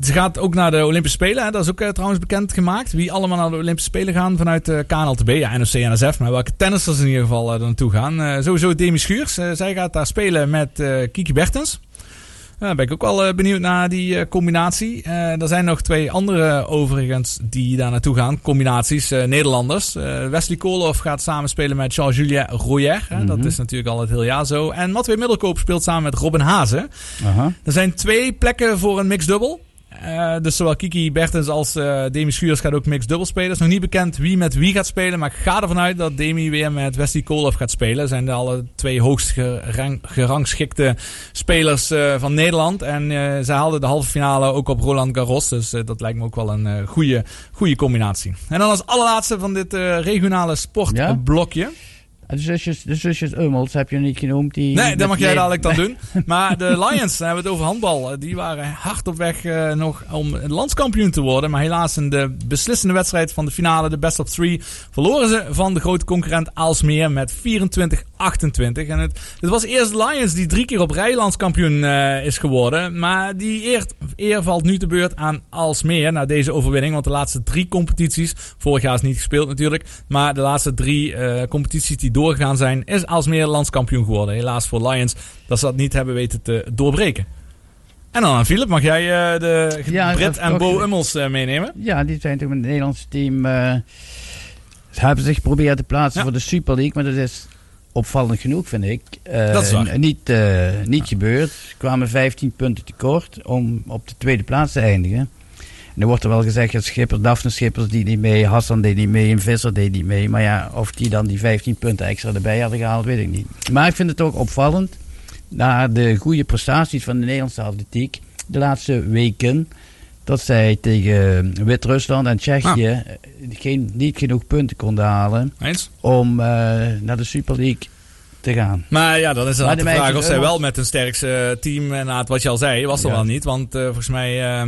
ze gaat ook naar de Olympische Spelen. Hè. Dat is ook eh, trouwens bekend gemaakt. Wie allemaal naar de Olympische Spelen gaan vanuit uh, KNLTB. Ja, NOC, NSF. Maar welke tennissers in ieder geval eh, er naartoe gaan. Eh, sowieso Demi Schuurs. Eh, zij gaat daar spelen met eh, Kiki Bertens. Daar ben ik ook wel eh, benieuwd naar die eh, combinatie. Eh, er zijn nog twee andere overigens die daar naartoe gaan. Combinaties, eh, Nederlanders. Eh, Wesley Koolhoff gaat samen spelen met Jean-Julien Royer. Dat Mhm. is natuurlijk al het hele jaar zo. En Matwee Middelkoop speelt samen met Robin Hazen. Er zijn twee plekken voor een mixed Eh, dus zowel Kiki Bertens als eh Demi Schuurs gaat ook mixed dubbel spelen. Is nog niet bekend wie met wie gaat spelen. Maar ik ga ervan uit dat Demi weer met Wesley Koolhof gaat spelen. Zijn de alle twee hoogst gerang, gerangschikte spelers eh, van Nederland. En zij haalden de halve finale ook op Roland Garros. Dus dat lijkt me ook wel een goede, goede combinatie. En dan als allerlaatste van dit regionale sportblokje. De zusjes, de zusjes Ummels heb je niet genoemd. Die Nee, dat mag jij dadelijk dan doen. Maar de Lions, dan hebben we het over handbal. eh, Die waren hard op weg eh, nog om landskampioen te worden. Maar helaas in de beslissende wedstrijd van de finale, de best of three, verloren ze van de grote concurrent Aalsmeer met 24-28. En het, het was eerst Lions die drie keer op rij landskampioen eh, is geworden. Maar die eer, eer valt nu te beurt aan Aalsmeer na deze overwinning. Want de laatste drie competities, vorig jaar is niet gespeeld natuurlijk. Maar de laatste drie competities die doorgegaan zijn, is Aalsmeer landskampioen geworden. Helaas voor Lions dat ze dat niet hebben weten te doorbreken. En dan aan Philip, mag jij eh, de Ja, Brit en Bo Ummels eh, meenemen? Ja, die zijn toch met het Nederlandse team. eh, ze hebben zich geprobeerd te plaatsen voor de Super League, maar dat is opvallend genoeg, vind ik. Eh, Dat is waar. Niet, eh, niet gebeurd. Ze kwamen 15 punten tekort om op de tweede plaats te eindigen. Er wordt er wel gezegd dat Daphne Schippers die niet mee, Hassan deed niet mee en Visser deed niet mee. Maar ja, of die dan die 15 punten extra erbij hadden gehaald, weet ik niet. Maar ik vind het ook opvallend, na de goede prestaties van de Nederlandse atletiek de laatste weken, dat zij tegen Wit-Rusland en Tsjechië eh, geen, niet genoeg punten konden halen Eens? om eh, naar de Super League te gaan. Maar ja, dan is dan de de vraag of zij wel met een sterkste team, en na het wat je al zei, was er Ja. wel niet. Want eh, volgens mij, eh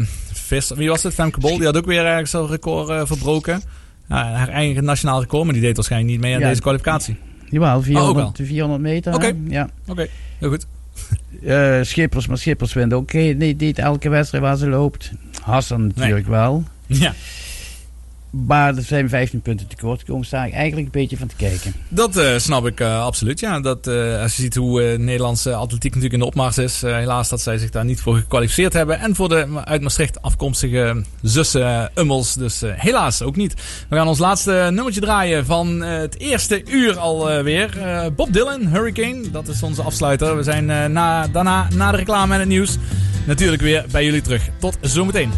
Vis, wie was het? Femke Bol, die had ook weer ergens een record eh, verbroken. Ja, haar eigen nationaal record, maar die deed waarschijnlijk niet mee aan Ja. deze kwalificatie. Jawel, 400, Oh, wel. 400 meter. Oké. Ja. Oké, heel goed. Eh, Schippers, maar Schippers wint ook niet, niet elke wedstrijd waar ze loopt. Hassan natuurlijk wel. Ja. Maar er zijn 15 punten tekort gekomen. Sta ik eigenlijk een beetje van te kijken. Dat eh, snap ik eh, absoluut. Ja, dat, eh, als je ziet hoe Nederlandse atletiek natuurlijk in de opmars is. helaas dat zij zich daar niet voor gekwalificeerd hebben. En voor de uit Maastricht afkomstige zussen Ummels. Dus helaas ook niet. We gaan ons laatste nummertje draaien van het eerste uur alweer. Bob Dylan, Hurricane. Dat is onze afsluiter. We zijn na, daarna, na de reclame en het nieuws, natuurlijk weer bij jullie terug. Tot zometeen.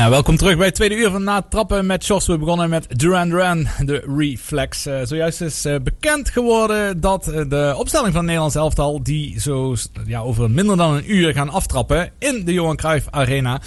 Nou, welkom terug bij het tweede uur van Na Trappen met Jos. We begonnen met Duran Duran, de Reflex. Eh, zojuist is eh, bekend geworden dat eh, de opstelling van het Nederlands elftal... die zo ja, over minder dan een uur gaan aftrappen in de Johan Cruijff Arena...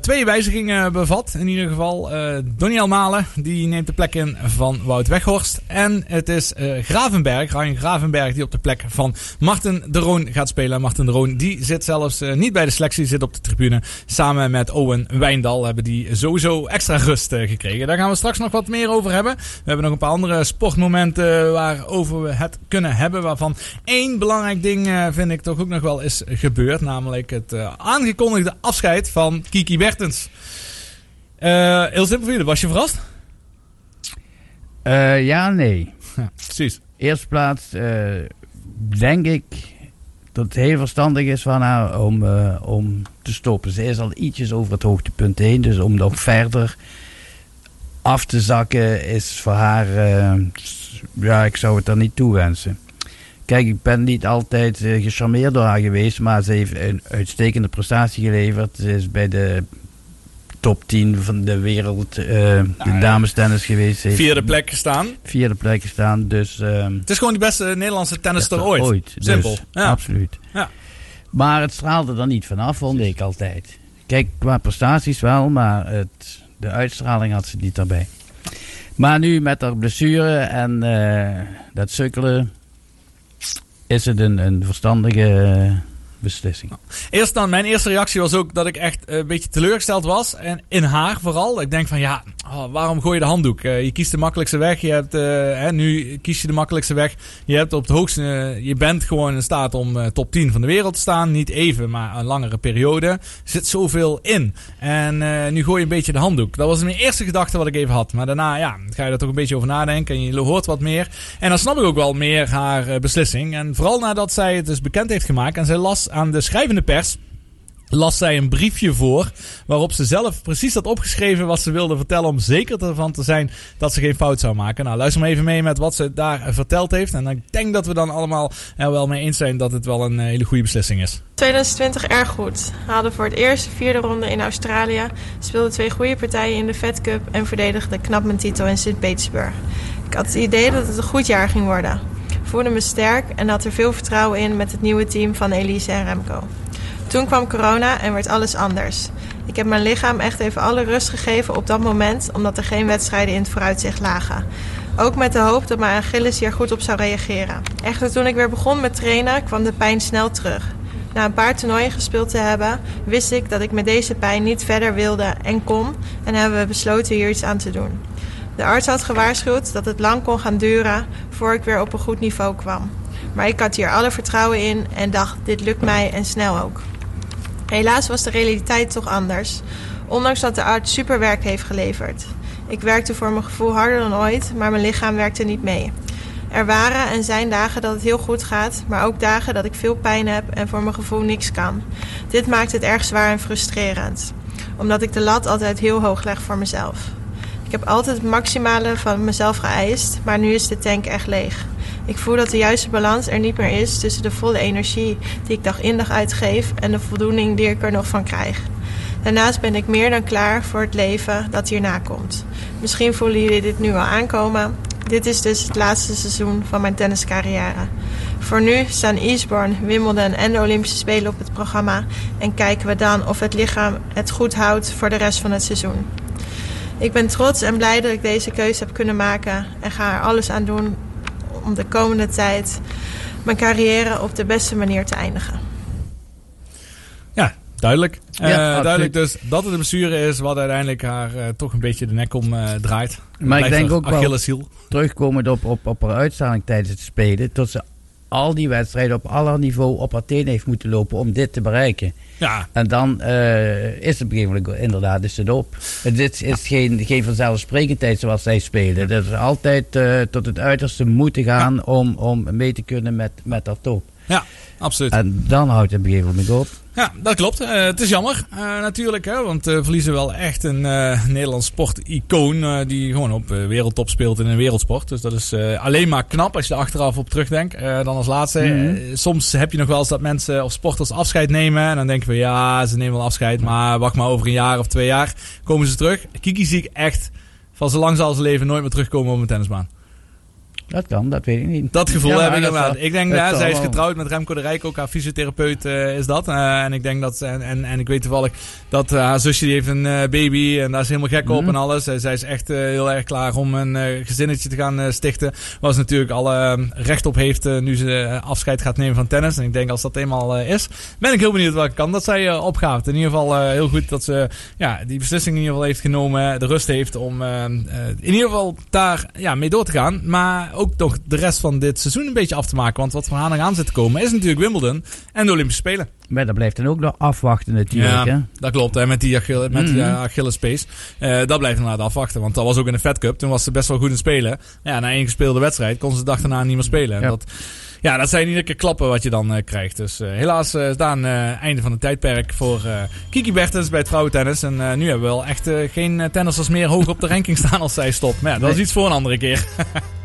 twee wijzigingen bevat. In ieder geval Doniel Malen, die neemt de plek in van Wout Weghorst. En het is Gravenberg, Ryan Gravenberg, die op de plek van Martin de Roon gaat spelen. Martin de Roon, die zit zelfs niet bij de selectie, zit op de tribune. Samen met Owen Wijndal hebben die sowieso extra rust eh, gekregen. Daar gaan we straks nog wat meer over hebben. We hebben nog een paar andere sportmomenten waarover we het kunnen hebben. Waarvan één belangrijk ding eh, vind ik toch ook nog wel is gebeurd. Namelijk het eh, aangekondigde afscheid van Kiki Bertens. Eh, heel simpel voor jullie, was je verrast? Eh, ja, nee. Ja, precies. Eerst plaats eh, denk ik dat het heel verstandig is van haar om, eh, om te stoppen. Ze is al ietsjes over het hoogtepunt heen, dus om nog verder af te zakken is voor haar, eh, ja, ik zou het er niet toe wensen. Kijk, ik ben niet altijd eh, gecharmeerd door haar geweest, maar ze heeft een uitstekende prestatie geleverd. Ze is bij de top 10 van de wereld, eh de dames tennis geweest. Heeft Vierde plek gestaan. Vierde plek gestaan, dus... ehm, Het is gewoon die beste Nederlandse tennister ooit. ooit. Simpel. Dus, ja. Absoluut. Ja. Maar het straalde er niet vanaf, vond ik altijd. Kijk, qua prestaties wel, maar het, de uitstraling had ze niet daarbij. Maar nu met haar blessure en eh, dat sukkelen, is het een, een verstandige beslissing. Eerst dan, mijn eerste reactie was ook dat ik echt een beetje teleurgesteld was. En in haar vooral. Ik denk van ja, oh, waarom gooi je de handdoek? Eh, je kiest de makkelijkste weg. Je hebt, eh, hè, nu kies je de makkelijkste weg. Je hebt op het hoogste, eh, je bent gewoon in staat om eh, top 10 van de wereld te staan. Niet even, maar een langere periode. Er zit zoveel in. En eh, nu gooi je een beetje de handdoek. Dat was mijn eerste gedachte wat ik even had. Maar daarna ja, ga je er toch een beetje over nadenken. En je hoort wat meer. En dan snap ik ook wel meer haar eh, beslissing. En vooral nadat zij het dus bekend heeft gemaakt. En zij las aan de schrijvende pers las zij een briefje voor waarop ze zelf precies had opgeschreven wat ze wilde vertellen om zeker ervan te zijn dat ze geen fout zou maken. Nou, luister maar even mee met wat ze daar verteld heeft. En ik denk dat we dan allemaal er wel mee eens zijn dat het wel een eh, hele goede beslissing is. 2020 erg goed. Haalde voor het eerst de vierde ronde in Australië, speelde twee goede partijen in de Fed Cup en verdedigde knap mijn titel in St. Petersburg. Ik had het idee dat het een goed jaar ging worden. Voelde me sterk en had er veel vertrouwen in met het nieuwe team van Elise en Remco. Toen kwam corona en werd alles anders. Ik heb mijn lichaam echt even alle rust gegeven op dat moment, omdat er geen wedstrijden in het vooruitzicht lagen. Ook met de hoop dat mijn Achilles hier goed op zou reageren. Echter, toen ik weer begon met trainen, kwam de pijn snel terug. Na een paar toernooien gespeeld te hebben, wist ik dat ik met deze pijn niet verder wilde en kon, en hebben we besloten hier iets aan te doen. De arts had gewaarschuwd dat het lang kon gaan duren voor ik weer op een goed niveau kwam. Maar ik had hier alle vertrouwen in en dacht: dit lukt mij en snel ook. Helaas was de realiteit toch anders, ondanks dat de arts super werk heeft geleverd. Ik werkte voor mijn gevoel harder dan ooit, maar mijn lichaam werkte niet mee. Er waren en zijn dagen dat het heel goed gaat, maar ook dagen dat ik veel pijn heb en voor mijn gevoel niks kan. Dit maakt het erg zwaar en frustrerend, omdat ik de lat altijd heel hoog leg voor mezelf. Ik heb altijd het maximale van mezelf geëist, maar nu is de tank echt leeg. Ik voel dat de juiste balans er niet meer is tussen de volle energie die ik dag in dag uitgeef en de voldoening die ik er nog van krijg. Daarnaast ben ik meer dan klaar voor het leven dat hierna komt. Misschien voelen jullie dit nu al aankomen. Dit is dus het laatste seizoen van mijn tenniscarrière. Voor nu staan Eastbourne, Wimbledon en de Olympische Spelen op het programma en kijken we dan of het lichaam het goed houdt voor de rest van het seizoen. Ik ben trots en blij dat ik deze keuze heb kunnen maken en ga er alles aan doen om de komende tijd mijn carrière op de beste manier te eindigen. Ja, duidelijk. Ja, Eh, absoluut. duidelijk dus dat het de bestuur is wat uiteindelijk haar eh, toch een beetje de nek om eh, draait. Maar ik denk ook wel, Achilleshiel. terugkomend op, op, op haar uitstraling tijdens het spelen, tot ze al die wedstrijden op aller niveau op teen heeft moeten lopen om dit te bereiken. Ja. En dan eh, is het op een gegeven moment inderdaad is het op. Het is, geen, geen vanzelfsprekendheid zoals zij spelen. Dat is altijd eh, tot het uiterste moeten gaan om, om mee te kunnen met, met haar top. Ja, absoluut. En dan houdt het op een gegeven moment op. Ja, dat klopt. Eh, het is jammer eh, natuurlijk, hè, want we verliezen wel echt een eh Nederlands sporticoon eh, die gewoon op eh, wereldtop speelt in een wereldsport. Dus dat is eh, alleen maar knap als je er achteraf op terugdenkt. Eh, dan als laatste, Mhm. eh, soms heb je nog wel eens dat mensen of sporters afscheid nemen en dan denken we ja, ze nemen wel afscheid, maar wacht maar over een jaar of twee jaar komen ze terug. Kiki zie ik echt van zolang zal ze leven nooit meer terugkomen op een tennisbaan. Dat kan, dat weet ik niet. Dat gevoel Ja, heb ik inderdaad. Ik denk, dat ja, zal zij is getrouwd met Remco de Rijk, ook haar fysiotherapeut eh, is dat. Eh, en ik denk dat, en, en, en ik weet toevallig dat eh, haar zusje die heeft een eh, baby en daar is helemaal gek op Mhm. en alles. Eh, zij is echt eh, heel erg klaar om een eh, gezinnetje te gaan eh, stichten. Waar ze natuurlijk alle eh, recht op heeft eh, nu ze eh, afscheid gaat nemen van tennis. En ik denk als dat eenmaal eh, is, ben ik heel benieuwd welke kant dat zij eh, opgaat. In ieder geval eh, heel goed dat ze ja, die beslissing in ieder geval heeft genomen, de rust heeft om eh, eh, in ieder geval daar ja, mee door te gaan. Maar ook nog de rest van dit seizoen een beetje af te maken. Want wat voor haar nog aan zit te komen is natuurlijk Wimbledon en de Olympische Spelen. Maar dat blijft dan ook nog afwachten natuurlijk. hè? Ja, dat klopt. Hè, met die, Achille, met die Mhm. eh, Achillespees. Eh, dat blijft inderdaad afwachten. Want dat was ook in de Fed Cup. Toen was ze best wel goed in spelen. Ja, na één gespeelde wedstrijd kon ze de dag daarna niet meer spelen. En Ja. Dat, ja, dat zijn iedere keer klappen wat je dan eh, krijgt. Dus helaas is daar een einde van het tijdperk voor Kiki Bertens bij het vrouwentennis. En nu hebben we wel echt geen tennissers meer hoog op de ranking staan als zij stopt. Maar ja, dat is iets voor een andere keer.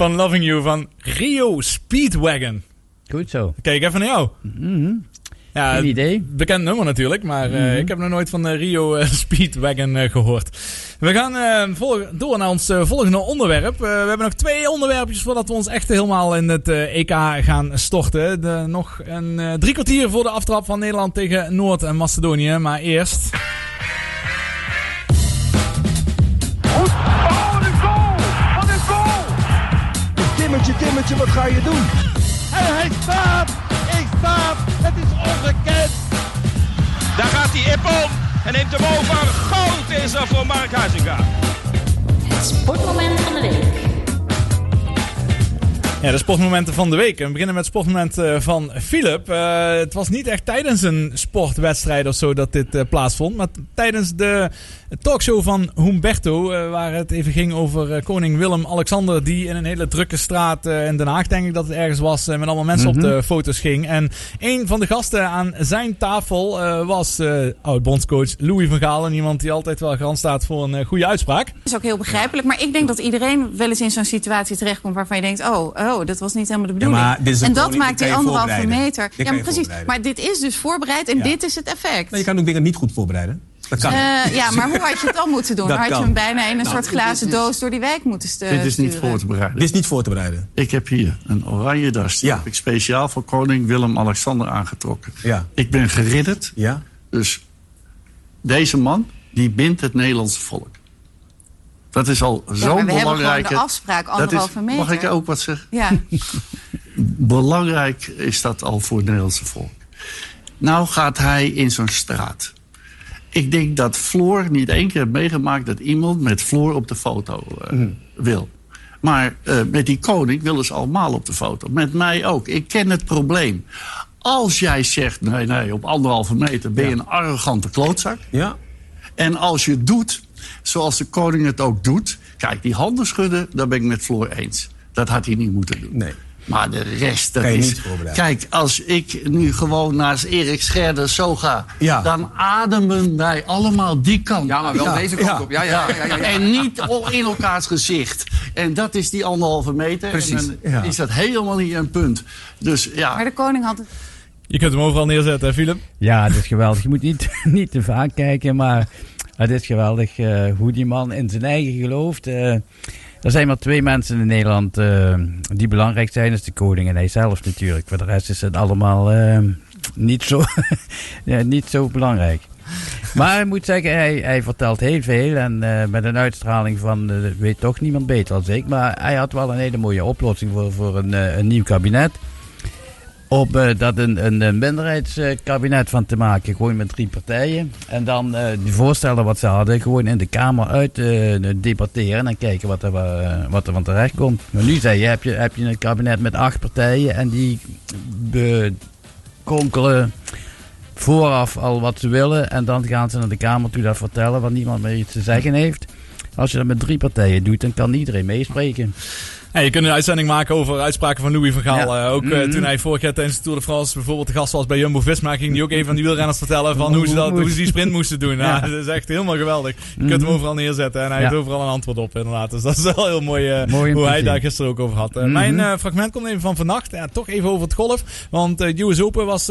On Loving You van Rio Speedwagon. Goed zo. Kijk even naar jou. Ja, Geen idee. Bekend nummer natuurlijk, maar eh, Mhm. ik heb nog nooit van de Rio eh, Speedwagon eh, gehoord. We gaan eh, door naar ons eh, volgende onderwerp. Eh, we hebben nog twee onderwerpjes voordat we ons echt helemaal in het eh, EK gaan storten. De, nog een eh, drie kwartier voor de aftrap van Nederland tegen Noord-Macedonië. Maar eerst... Wat ga je doen? En hij staat! Ik staat! Het is ongekend! Daar gaat hij Ippon en neemt hem over. Goud is er voor Mark Huizinga. Het sportmoment van de week. Ja, de sportmomenten van de week. En we beginnen met het sportmoment eh, van Philip. Eh, het was niet echt tijdens een sportwedstrijd of zo dat dit eh, plaatsvond. Maar tijdens de talkshow van Humberto. eh, waar het even ging over koning Willem-Alexander. Die in een hele drukke straat eh, in Den Haag, denk ik dat het ergens was. met allemaal mensen op Mhm. de foto's ging. En een van de gasten aan zijn tafel eh, was eh oud-bondscoach Louis van Gaal. En iemand die altijd wel garant staat voor een goede uitspraak. Dat is ook heel begrijpelijk. Maar ik denk dat iedereen wel eens in zo'n situatie terechtkomt waarvan je denkt: oh, oh dat was niet helemaal de bedoeling. maar dit is een en dat koning, maakt die anderhalve meter. Dit Ja, maar precies. Maar dit is dus voorbereid en Ja. dit is het effect. Maar je kan ook dingen niet goed voorbereiden. Dat kan. Eh, ja, maar hoe had je het dan moeten doen? Dat had je hem bijna in een Nou, soort glazen doos door die wijk moeten stu- Dit is niet sturen? voor te bereiden. Dit is niet voor te bereiden. Ik heb hier een oranje das. Die heb ik speciaal voor koning Willem-Alexander aangetrokken. Ja. Ik ben geridderd. Ja. Dus deze man, die bindt het Nederlandse volk. Dat is al Ja, zo'n maar we hebben belangrijke... gewoon de afspraak Dat is- anderhalve meter. Mag ik ook wat zeggen? Ja. Belangrijk is dat al voor het Nederlandse volk. Nou gaat hij in zo'n straat. Ik denk dat Floor niet één keer heeft meegemaakt dat iemand met Floor op de foto eh, wil. Maar eh, met die koning willen ze allemaal op de foto. Met mij ook. Ik ken het probleem. Als jij zegt, nee, nee, op anderhalve meter ben je een arrogante klootzak. Ja. En als je het doet, zoals de koning het ook doet. Kijk, die handen schudden, daar ben ik met Floor eens. Dat had hij niet moeten doen. Nee. Maar de rest, dat is... Kijk, als ik nu gewoon naast Erik Scherder zo ga... dan ademen wij allemaal die kant. Ja, maar wel deze kant op. Ja, ja, ja, ja, ja. En niet in elkaars gezicht. En dat is die anderhalve meter. Precies, En dan ja. is dat helemaal niet een punt. Dus ja... Maar de koning had het Je kunt hem overal neerzetten, hè, Philip? Ja, het is geweldig. Je moet niet, niet te vaak kijken, maar het is geweldig eh, hoe die man in zijn eigen gelooft. Eh, er zijn maar twee mensen in Nederland eh, die belangrijk zijn. Dat is de koning en hij zelf natuurlijk. Voor de rest is het allemaal niet, zo, ja, niet zo belangrijk. Maar ik moet zeggen, hij, hij vertelt heel veel. En met een uitstraling van, weet toch niemand beter dan ik. Maar hij had wel een hele mooie oplossing voor, voor een, een nieuw kabinet op eh, dat een, een, minderheidskabinet van te maken, gewoon met drie partijen. En dan eh die voorstellen wat ze hadden, gewoon in de Kamer uit eh, debatteren en kijken wat er, wat er van terecht komt. Maar nu zei je, heb je, heb je een kabinet met acht partijen en die konkelen vooraf al wat ze willen. En dan gaan ze naar de Kamer toe dat vertellen wat niemand meer iets te zeggen heeft. Als je dat met drie partijen doet, dan kan iedereen meespreken. Je kunt een uitzending maken over uitspraken van Louis van Gaal. Ja. Eh, ook eh, Mhm. toen hij vorig jaar tijdens de Tour de France bijvoorbeeld de gast was bij Jumbo-Visma... ging hij ook even aan die wielrenners vertellen van hoe ze, dat, hoe ze die sprint moesten doen. Ja. Dat is echt helemaal geweldig. Je kunt Mhm. hem overal neerzetten en hij heeft overal een antwoord op inderdaad. Dus dat is wel heel mooi, eh, Mooi hoe hij daar gisteren ook over had. Mhm. Mijn fragment komt even van vannacht. Ja, toch even over het golf. Want eh US Open was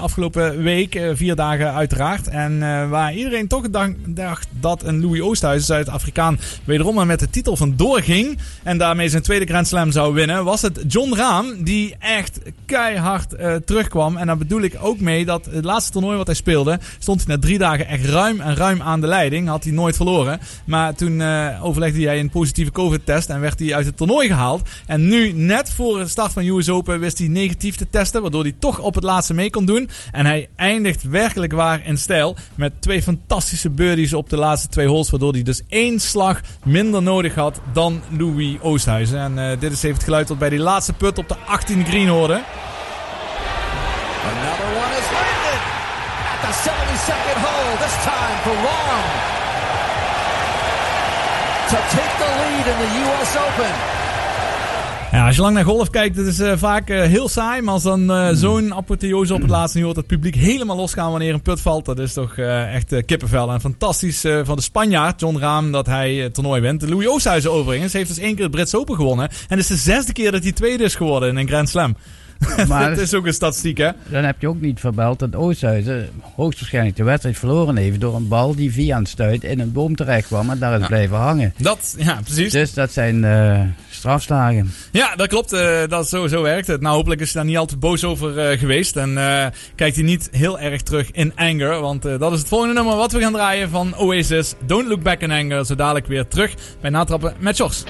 afgelopen week, vier dagen uiteraard. En waar iedereen toch dacht, dat een Louis Oosthuizen, Zuid-Afrikaan, wederom maar met de titel van doorging. En daarmee zijn tweede Grand Slam zou winnen. Was het John Rahm die echt keihard eh, terugkwam. En daar bedoel ik ook mee dat het laatste toernooi wat hij speelde, stond hij na drie dagen echt ruim en ruim aan de leiding. Had hij nooit verloren. Maar toen eh, overlegde hij een positieve COVID-test en werd hij uit het toernooi gehaald. En nu, net voor de start van US Open, wist hij negatief te testen. Waardoor hij toch op het laatste mee kon doen. En hij eindigt werkelijk waar in stijl. Met twee fantastische birdies op de laatste twee holes. Waardoor hij dus één slag minder nodig had dan Louis Oosthuizen. En eh, dit is even het geluid dat bij die laatste put op de 18 green hoorde. Another one is landed at the 72nd hole. This time for Long to take the lead in the U.S. Open. Ja, als je lang naar golf kijkt, het is eh, vaak eh, heel saai. Maar als dan eh, zo'n apotheose op het laatste nu hoort, het publiek helemaal losgaan wanneer een put valt. Dat is toch echt kippenvel. En fantastisch van de Spanjaard, John Rahm, dat hij het toernooi wint. Louis Oosthuizen overigens heeft dus één keer het Brits Open gewonnen. En het is de zesde keer dat hij tweede is geworden in een Grand Slam. Maar- dat is ook een statistiek, hè? Dan heb je ook niet verbeld dat Oosthuizen hoogstwaarschijnlijk de wedstrijd verloren heeft door een bal die via een stuit in een boom terecht kwam en daar is Ja. blijven hangen. Dat, ja, precies. Dus dat zijn strafslagen. Ja, dat klopt. eh, dat zo, zo werkt het. Nou, hopelijk is hij daar niet te boos over eh, geweest. En eh, kijkt hij niet heel erg terug in anger. Want dat is het volgende nummer wat we gaan draaien van Oasis. Don't Look Back in Anger. Zo dadelijk weer terug bij Natrappen met Jos.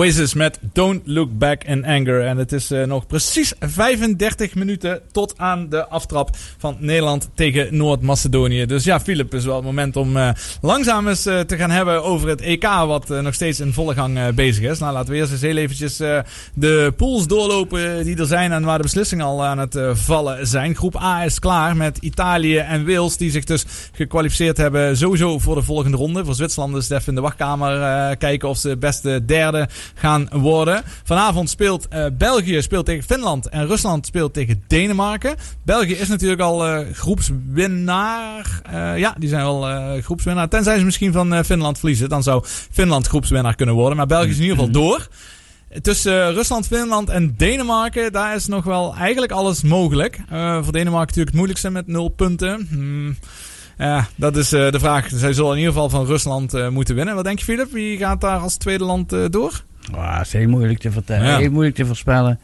Oasis met Don't Look Back in Anger. En het is eh, nog precies 35 minuten tot aan de aftrap van Nederland tegen Noord-Macedonië. Dus ja, Filip, is wel het moment om eh, langzaam eens eh, te gaan hebben over het EK, wat nog steeds in volle gang bezig is. Nou, laten we eerst eens heel eventjes de pools doorlopen die er zijn en waar de beslissingen al aan het vallen zijn. Groep A is klaar met Italië en Wales, die zich dus gekwalificeerd hebben sowieso voor de volgende ronde. Voor Zwitserland is het even in de wachtkamer kijken of ze beste derde gaan worden. Vanavond speelt eh, België speelt tegen Finland en Rusland speelt tegen Denemarken. België is natuurlijk al eh, groepswinnaar. Eh, ja, die zijn al groepswinnaar. Tenzij ze misschien van Finland verliezen. Dan zou Finland groepswinnaar kunnen worden. Maar België is in ieder geval door. Tussen Rusland, Finland en Denemarken, daar is nog wel eigenlijk alles mogelijk. Voor Denemarken natuurlijk het moeilijkste met nul punten. Hmm. Ja, dat is eh, de vraag. Zij zullen in ieder geval van Rusland eh, moeten winnen. Wat denk je, Filip? Wie gaat daar als tweede land eh, door? Ah, dat is heel moeilijk te vertellen. Ja. Heel moeilijk te voorspellen.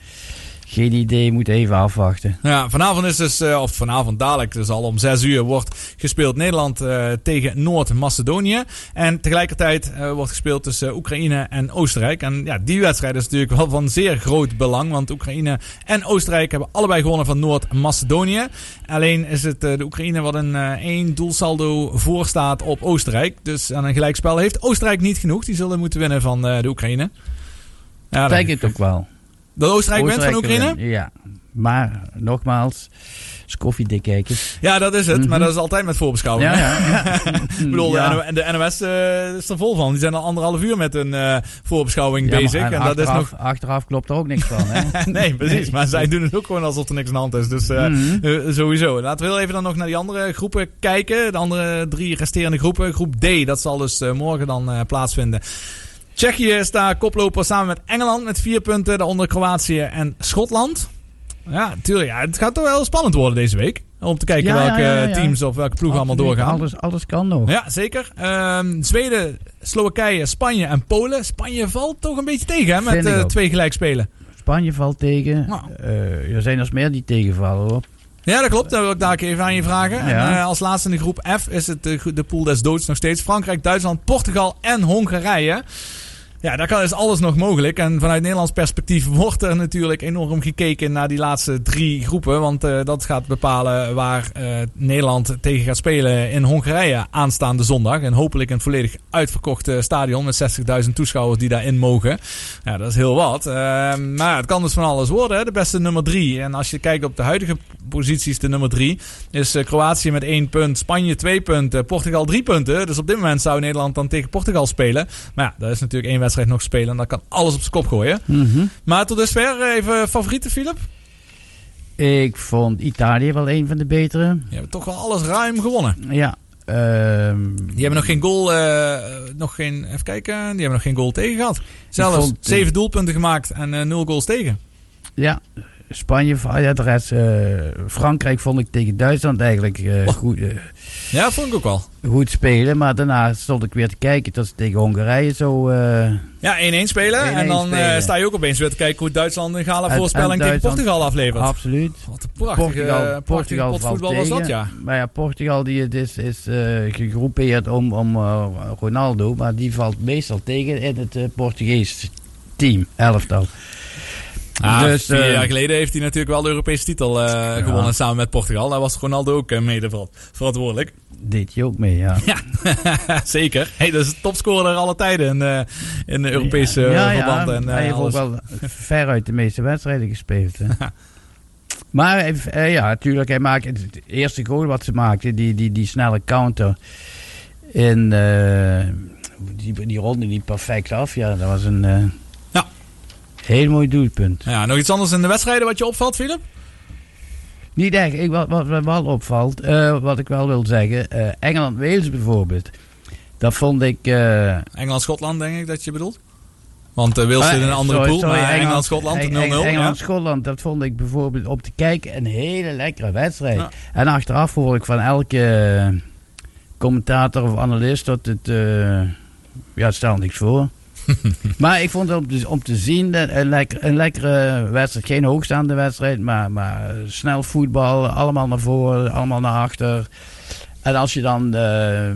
Geen idee, moet even afwachten. Ja, vanavond is dus, eh, of vanavond dadelijk, dus al om 6 uur, wordt gespeeld Nederland eh, tegen Noord-Macedonië. En tegelijkertijd eh, wordt gespeeld tussen Oekraïne en Oostenrijk. En ja, die wedstrijd is natuurlijk wel van zeer groot belang, want Oekraïne en Oostenrijk hebben allebei gewonnen van Noord-Macedonië. Alleen is het de Oekraïne wat een één doelsaldo voor staat op Oostenrijk. Dus aan een gelijkspel heeft Oostenrijk niet genoeg. Die zullen moeten winnen van de Oekraïne. Ja, Ik denk het ook wel. Dat Oostenrijk wint van Oekraïne? Ja, maar nogmaals, is koffiedik kijken. Ja, dat is het. Maar Mhm. dat is altijd met voorbeschouwing. Ja, ja, ja. Ik bedoel, de, de NOS eh, is er vol van. Die zijn al anderhalf uur met een eh, voorbeschouwing bezig. En, dat is achteraf, nog... achteraf klopt er ook niks van. Hè? nee, precies. Maar zij doen het ook gewoon alsof er niks aan de hand is. Dus eh, Mhm. sowieso. Laten we heel even dan nog naar die andere groepen kijken. De andere drie resterende groepen. Groep D, dat zal dus morgen dan plaatsvinden. Tsjechië is daar koploper samen met Engeland met vier punten. Daaronder Kroatië en Schotland. Ja, tuurlijk. Ja, het gaat toch wel spannend worden deze week. Om te kijken Ja, welke ja, ja. teams of welke ploegen allemaal doorgaan. Alles, alles kan nog. Ja, zeker. Ehm, Zweden, Slowakije, Spanje en Polen. Spanje valt toch een beetje tegen hè, met eh, ook. twee gelijkspelen. Spanje valt tegen. Eh, er zijn er meer die tegenvallen hoor. Ja, dat klopt. Dat wil ik daar even aan je vragen. En, eh, als laatste in de groep F is het de, de pool des doods nog steeds. Frankrijk, Duitsland, Portugal en Hongarije. Ja, daar is alles nog mogelijk. En vanuit Nederlands perspectief wordt er natuurlijk enorm gekeken naar die laatste drie groepen. Want eh, dat gaat bepalen waar eh, Nederland tegen gaat spelen in Hongarije aanstaande zondag. En hopelijk een volledig uitverkocht eh, stadion met 60.000 toeschouwers die daarin mogen. Ja, dat is heel wat. Eh, maar het kan dus van alles worden. Hè? De beste nummer drie. En als je kijkt op de huidige posities, de nummer drie, is Kroatië met één punt, Spanje twee punten, Portugal drie punten. Dus op dit moment zou Nederland dan tegen Portugal spelen. Maar ja, dat is natuurlijk één wedstrijd nog spelen en dat kan alles op zijn kop gooien. Mhm. Maar tot dusver eh, even favorieten, Philip? Ik vond Italië wel een van de betere. Die hebben toch wel alles ruim gewonnen. Ja. ehm, Die hebben nog geen goal, eh, nog geen, even kijken, die hebben nog geen goal tegen gehad. Zelfs eh, zeven doelpunten gemaakt en nul goals tegen. ja, Spanje, ja, de rest, eh, Frankrijk vond ik tegen Duitsland eigenlijk eh, goed, eh, Ja, dat vond ik ook wel. goed spelen. Maar daarna stond ik weer te kijken tot ze tegen Hongarije zo... Ja, 1-1 spelen. 1-1 en dan spelen. sta je ook opeens weer te kijken hoe Duitsland een gala voorspelling en tegen Portugal aflevert. Absoluut. Wat een prachtige, Portugal, Portugal valt potvoetbal was dat, ja. Maar ja, Portugal die is, is gegroepeerd om, om Ronaldo. Maar die valt meestal tegen in het Portugees team, elftal. Ah, dus, vier eh, jaar geleden heeft hij natuurlijk wel de Europese titel eh, gewonnen samen met Portugal. Daar was Ronaldo ook eh, mede ver- verantwoordelijk. Deed je ook mee, ja. Ja, zeker. Hey, dat is de topscorer alle tijden in, eh, in de Europese ja, eh, ja, verband. En, hij eh, heeft ook alles. wel veruit de meeste wedstrijden gespeeld. Hè. maar hij- eh, ja, natuurlijk, hij maakt het eerste goal wat ze maakte, die, die, die snelle counter. In eh, die, die ronde die perfect af. Ja, dat was een eh. Heel mooi doelpunt. Ja, nog iets anders in de wedstrijden wat je opvalt, Philip? Niet echt. Ik, wat, wat me wel opvalt, eh, wat ik wel wil zeggen, eh, Engeland-Wales bijvoorbeeld. Dat vond ik... eh, Engeland-Schotland, denk ik dat je bedoelt. Want uh, Wales zit in een andere sorry, pool. sorry, maar Engeland-Schotland 0-0. Eng- Eng- ja. Engeland-Schotland, dat vond ik bijvoorbeeld op te kijken een hele lekkere wedstrijd. En achteraf hoor ik van elke commentator of analist dat het... ja, het stelt niks voor. maar ik vond het om te, om te zien een, lekker, een lekkere wedstrijd. Geen hoogstaande wedstrijd, maar, maar snel voetbal. Allemaal naar voren, allemaal naar achter. En als je dan eh,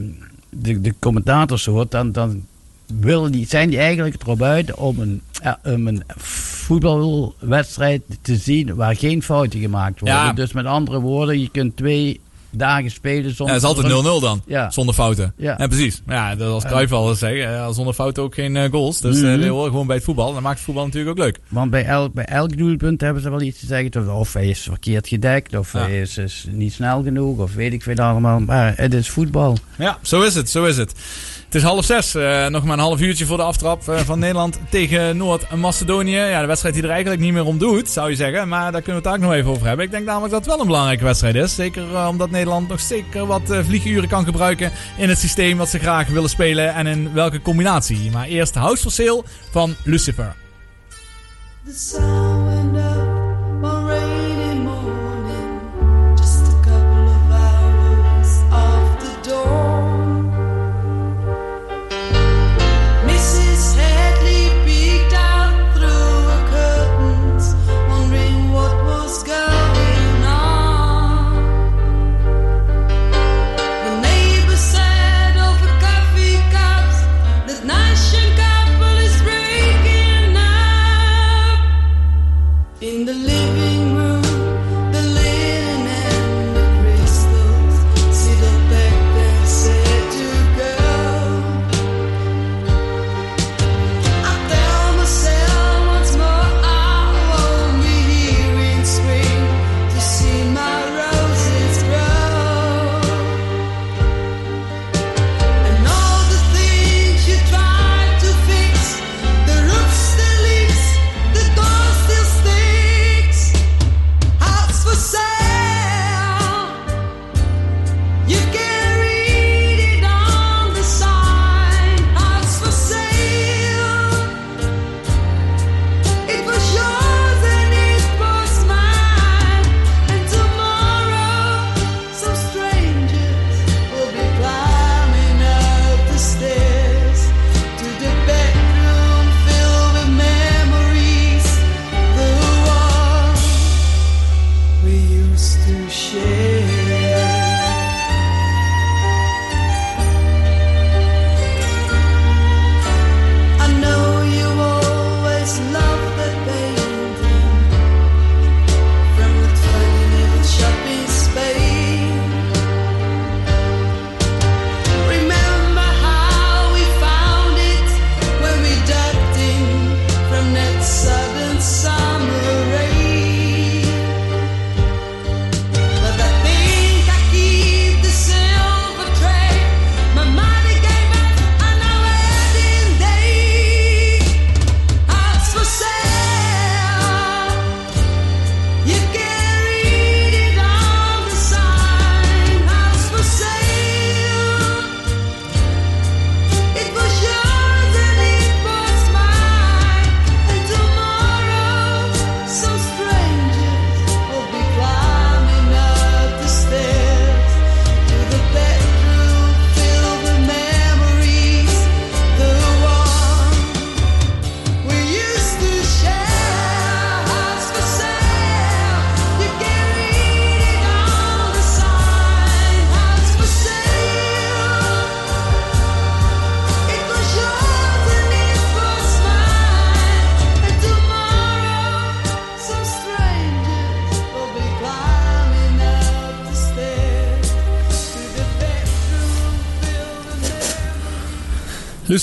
de, de commentators hoort, dan, dan willen die, zijn die eigenlijk erop uit om een, eh, om een voetbalwedstrijd te zien waar geen fouten gemaakt worden. Ja. Dus met andere woorden, je kunt twee dagen spelen zonder... Ja, het is altijd 0-0 dan. Ja. Zonder fouten. Ja. precies. Ja, dat als Cruijff al zei, eh, zonder fouten ook geen eh, goals. Dus eh Mhm. horen gewoon bij het voetbal. Dan maakt het voetbal natuurlijk ook leuk. Want bij elk, bij elk doelpunt hebben ze wel iets te zeggen. Of, of hij is verkeerd gedekt, of Ja. hij is, is niet snel genoeg, of weet ik veel allemaal. Maar het is voetbal. Ja, zo is het, zo is het. Het is half zes, eh, nog maar een half uurtje voor de aftrap eh, van Nederland tegen Noord-Macedonië. Ja, de wedstrijd die er eigenlijk niet meer om doet, zou je zeggen. Maar daar kunnen we het ook nog even over hebben. Ik denk namelijk dat het wel een belangrijke wedstrijd is. Zeker eh, omdat Nederland nog zeker wat vlieguren kan gebruiken in het systeem wat ze graag willen spelen en in welke combinatie. Maar eerst House for Sale van Lucifer. The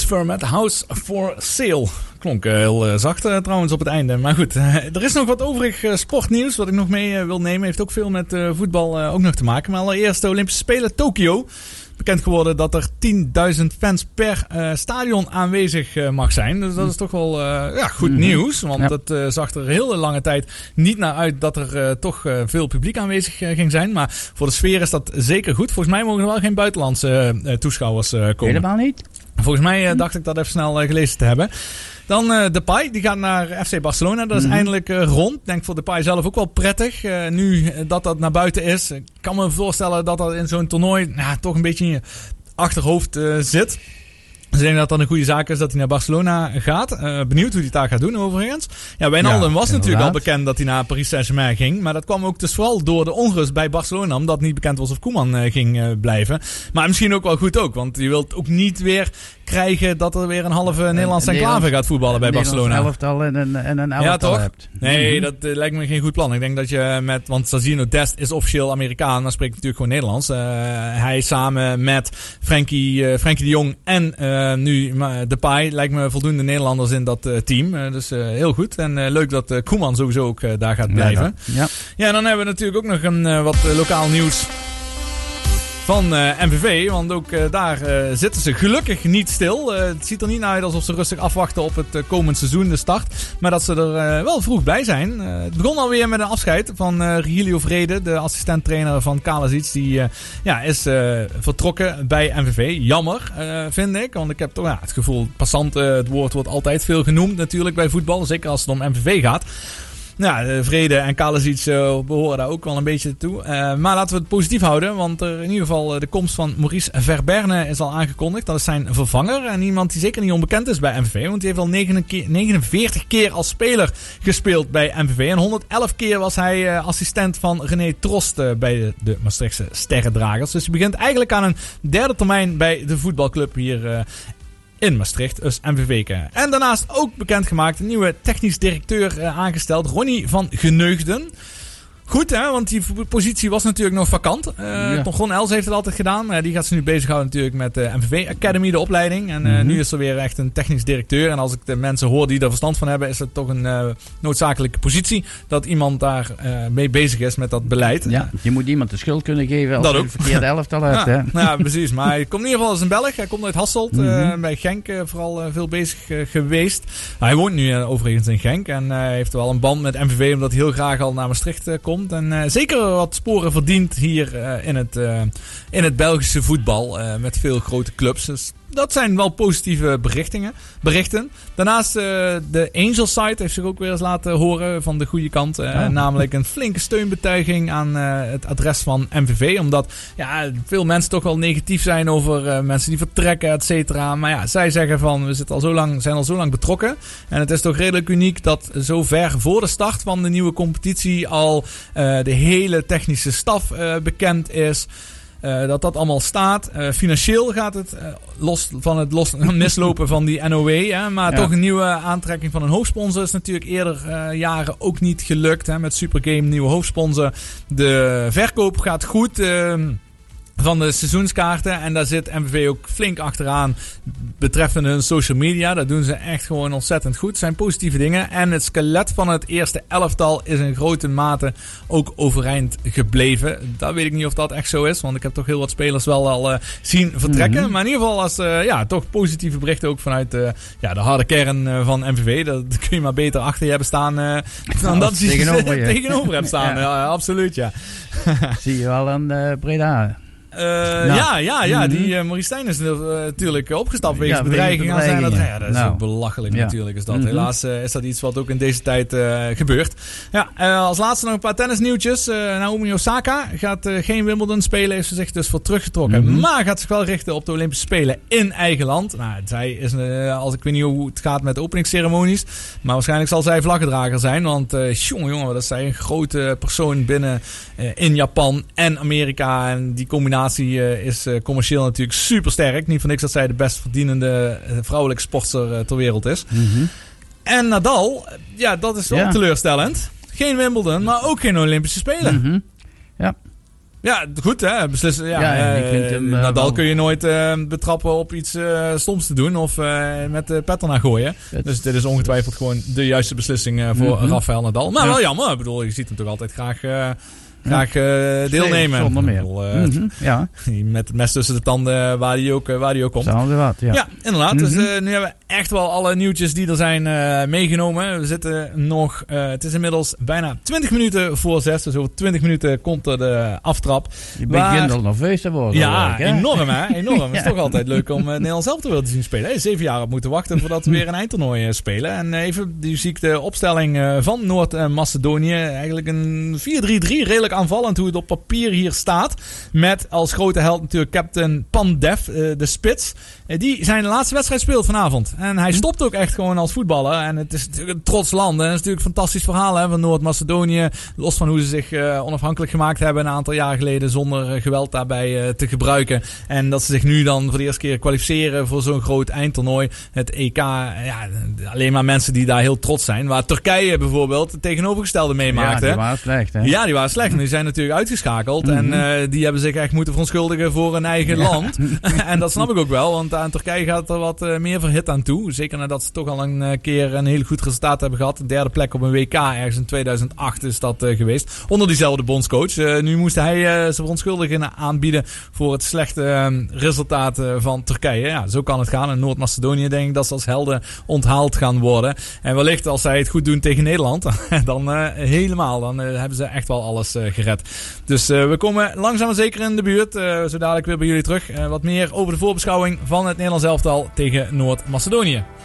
Lucifer met House for Sale. Klonk eh, heel eh, zacht eh, trouwens op het einde. Maar goed, er is nog wat overig sportnieuws wat ik nog mee wil nemen. Heeft ook veel met voetbal ook nog te maken. Maar allereerst de Olympische Spelen Tokio. Bekend geworden dat er 10.000 fans per stadion aanwezig mag zijn. Dus dat is toch wel ja, goed Mhm. nieuws. Want het zag er hele lange tijd niet naar uit dat er toch veel publiek aanwezig ging zijn. Maar voor de sfeer is dat zeker goed. Volgens mij mogen er wel geen buitenlandse toeschouwers komen. Helemaal niet. Volgens mij eh, dacht ik dat even snel eh, gelezen te hebben. Dan eh Depay, die gaat naar FC Barcelona. Dat is Mhm. eindelijk eh, rond. Denk voor Depay zelf ook wel prettig. Nu dat dat naar buiten is. Ik kan me voorstellen dat dat in zo'n toernooi nou, toch een beetje in je achterhoofd zit. Dus ik denk dat dat een goede zaak is dat hij naar Barcelona gaat. Eh, benieuwd hoe hij het daar gaat doen overigens. Ja, Wijnaldum Ja, was natuurlijk al bekend dat hij naar Paris Saint-Germain ging. Maar dat kwam ook dus vooral door de onrust bij Barcelona. Omdat niet bekend was of Koeman eh, ging eh, blijven. Maar misschien ook wel goed ook. Want je wilt ook niet weer krijgen dat er weer een halve Nederlandse enclave gaat voetballen bij een Barcelona. elftal en een, en een elftal Ja, toch? hebt. Nee, Mhm. dat lijkt me geen goed plan. Ik denk dat je met... Want Sazino Dest is officieel Amerikaan. Dan spreekt natuurlijk gewoon Nederlands. Hij samen met Frenkie, Frenkie de Jong en eh, nu uh, Depay... lijkt me voldoende Nederlanders in dat eh, team. Eh, dus heel goed. En leuk dat Koeman sowieso ook daar gaat blijven. Ja. Ja, en dan hebben we natuurlijk ook nog een wat lokaal nieuws van eh, MVV. Want ook eh, daar eh, zitten ze gelukkig niet stil. Het ziet er niet uit alsof ze rustig afwachten op het komend seizoen, de start. Maar dat ze er wel vroeg bij zijn. Het begon alweer met een afscheid van Regilio Vrede, de assistent-trainer van Kalasic. Die ja, is vertrokken bij MVV. Jammer, vind ik. Want ik heb toch ja, het gevoel, passant, het woord wordt altijd veel genoemd natuurlijk bij voetbal. Zeker als het om MVV gaat. Eh, Vrede en Kalasic eh, behoren daar ook wel een beetje toe. Eh, maar laten we het positief houden. Want er in ieder geval de komst van Maurice Verberne is al aangekondigd. Dat is zijn vervanger. En iemand die zeker niet onbekend is bij MVV. Want die heeft al 49 keer als speler gespeeld bij MVV. En 111 keer was hij assistent van René Trost bij de, Maastrichtse Sterrendragers. Dus hij begint eigenlijk aan een derde termijn bij de voetbalclub hier in Maastricht, dus MVV. En daarnaast ook bekendgemaakt een nieuwe technisch directeur eh, aangesteld, Ronnie van Geneugden. Goed hè, want die positie was natuurlijk nog vakant. Eh Ja. Gon Els heeft het altijd gedaan. Maar die gaat ze nu bezighouden natuurlijk met de MVV Academy, de opleiding. En eh, Mhm. nu is er weer echt een technisch directeur. En als ik de mensen hoor die er verstand van hebben, is het toch een eh, noodzakelijke positie. Dat iemand daar eh, mee bezig is met dat beleid. Ja, je moet iemand de schuld kunnen geven als Dat je ook. een verkeerde elftal hebt. Ja, hè? ja, precies. Maar hij komt in ieder geval als een Belg. Hij komt uit Hasselt. eh, Mhm. bij Genk eh, vooral eh, veel bezig eh, geweest. hij woont nu eh, overigens in Genk. En eh, heeft wel een band met MVV. Omdat hij heel graag al naar Maastricht eh, En eh, zeker wat sporen verdient hier eh, in, het, eh, in het Belgische voetbal. met veel grote clubs. Dus dat zijn wel positieve berichtingen, berichten. Daarnaast eh, de Angel site heeft zich ook weer eens laten horen van de goede kant. Eh, Oh. Namelijk een flinke steunbetuiging aan eh, het adres van MVV. Omdat ja, veel mensen toch wel negatief zijn over mensen die vertrekken, et cetera. Maar ja, zij zeggen van we zitten al zo lang, zijn al zo lang betrokken. En het is toch redelijk uniek dat zo ver voor de start van de nieuwe competitie al de hele technische staf bekend is. Eh, dat dat allemaal staat. Eh, financieel gaat het eh, los van het los, mislopen van die NOW. Hè, maar Ja. toch een nieuwe aantrekking van een hoofdsponsor is natuurlijk eerder jaren ook niet gelukt. Hè, met Supergame, nieuwe hoofdsponsor. De verkoop gaat goed. Van de seizoenskaarten. En daar zit MVV ook flink achteraan betreffende hun social media. Dat doen ze echt gewoon ontzettend goed. Het zijn positieve dingen. En het skelet van het eerste elftal is in grote mate ook overeind gebleven. Dat weet ik niet of dat echt zo is. Want ik heb toch heel wat spelers wel al eh, zien vertrekken. Mhm. Maar in ieder geval als eh, ja, toch positieve berichten ook vanuit eh, ja, de harde kern van MVV. Dat kun je maar beter achter je hebben staan dan dat je tegenover je. tegenover hebt staan. Ja. Ja, absoluut ja. Zie je wel aan Breda. Eh, Nou. Ja, ja, ja. Mhm. Die eh Maurice Stijn is eh, natuurlijk opgestapt wegens bedreiging bedreigingen. adres. Ja, dat is Nou. belachelijk natuurlijk. Is dat. Mhm. Helaas is dat iets wat ook in deze tijd gebeurt. Ja, als laatste nog een paar tennisnieuwtjes. Naomi Osaka gaat geen Wimbledon spelen. Heeft ze zich dus voor teruggetrokken. Mhm. Maar gaat zich wel richten op de Olympische Spelen in eigen land. Nou, zij is, als ik weet niet hoe het gaat met de openingsceremonies. Maar waarschijnlijk zal zij vlaggedrager zijn. Want eh jongen, jongen, dat is zij een grote persoon binnen in Japan en Amerika. En die combinatie eh, is eh, commercieel natuurlijk super sterk. Niet voor niks dat zij de best verdienende eh, vrouwelijke sportster ter wereld is. En Nadal, ja, dat is wel Ja. teleurstellend. Geen Wimbledon, maar ook geen Olympische Spelen. Mhm. Ja. Ja, goed hè. Beslissen, ja, Ja, ik vind hem, Nadal wel- kun je nooit betrappen op iets stoms te doen of met de pet ernaar gooien. Het- dus dit is ongetwijfeld gewoon de juiste beslissing voor Mhm. Rafael Nadal. Maar Ja. wel jammer. Ik bedoel, je ziet hem toch altijd graag, eh, graag eh, deelnemen. Zonder meer. Eh, Mhm, Ja, Met het mes tussen de tanden waar hij ook, eh, waar die ook komt. hetzelfde wat. Ja. Ja, inderdaad. Dus Mhm. eh, nu hebben we echt wel alle nieuwtjes die er zijn eh, meegenomen. We zitten nog, eh, het is inmiddels bijna 20 minuten voor 6. Dus over 20 minuten komt er de aftrap. Je Waar- begint al nerveus te worden. Ja, hè? enorm hè. Enorm. Het is toch altijd leuk om het Nederlands zelf te willen zien spelen. Hey, zeven jaar op moeten wachten voordat we weer een eindtoernooi spelen. En even, die zie ik de opstelling van Noord-Macedonië. Eigenlijk een 4-3-3. Redelijk aanvallend hoe het op papier hier staat. Met als grote held natuurlijk captain Pandev, de spits. Die zijn laatste wedstrijd speelt vanavond. En hij stopt ook echt gewoon als voetballer. En het is natuurlijk een trots land. En het is natuurlijk een fantastisch verhaal hè, van Noord-Macedonië. Los van hoe ze zich eh, onafhankelijk gemaakt hebben een aantal jaar geleden. Zonder eh, geweld daarbij eh, te gebruiken. En dat ze zich nu dan voor de eerste keer kwalificeren voor zo'n groot eindtoernooi. Het EK. Ja, alleen maar mensen die daar heel trots zijn. Waar Turkije bijvoorbeeld het tegenovergestelde Ja, meemaakte. die waren slecht, hè? Ja, die waren slecht. En die zijn natuurlijk uitgeschakeld. Mhm. En eh, die hebben zich echt moeten verontschuldigen voor hun eigen Ja. land. en dat snap ik ook wel. Want aan Turkije gaat er wat meer verhit aan Zeker nadat ze toch al een eh, keer een heel goed resultaat hebben gehad. De derde plek op een WK ergens in 2008 is dat eh, geweest. Onder diezelfde bondscoach. Eh, nu moest hij zijn verontschuldigingen aanbieden voor het slechte eh, resultaat van Turkije. Ja, zo kan het gaan. In Noord-Macedonië denk ik dat ze als helden onthaald gaan worden. En wellicht als zij het goed doen tegen Nederland, dan helemaal. Dan hebben ze echt wel alles gered. Dus we komen langzaam maar zeker in de buurt. zo dadelijk weer bij jullie terug. Wat meer over de voorbeschouwing van het Nederlands elftal tegen Noord-Macedonië. Makedônia.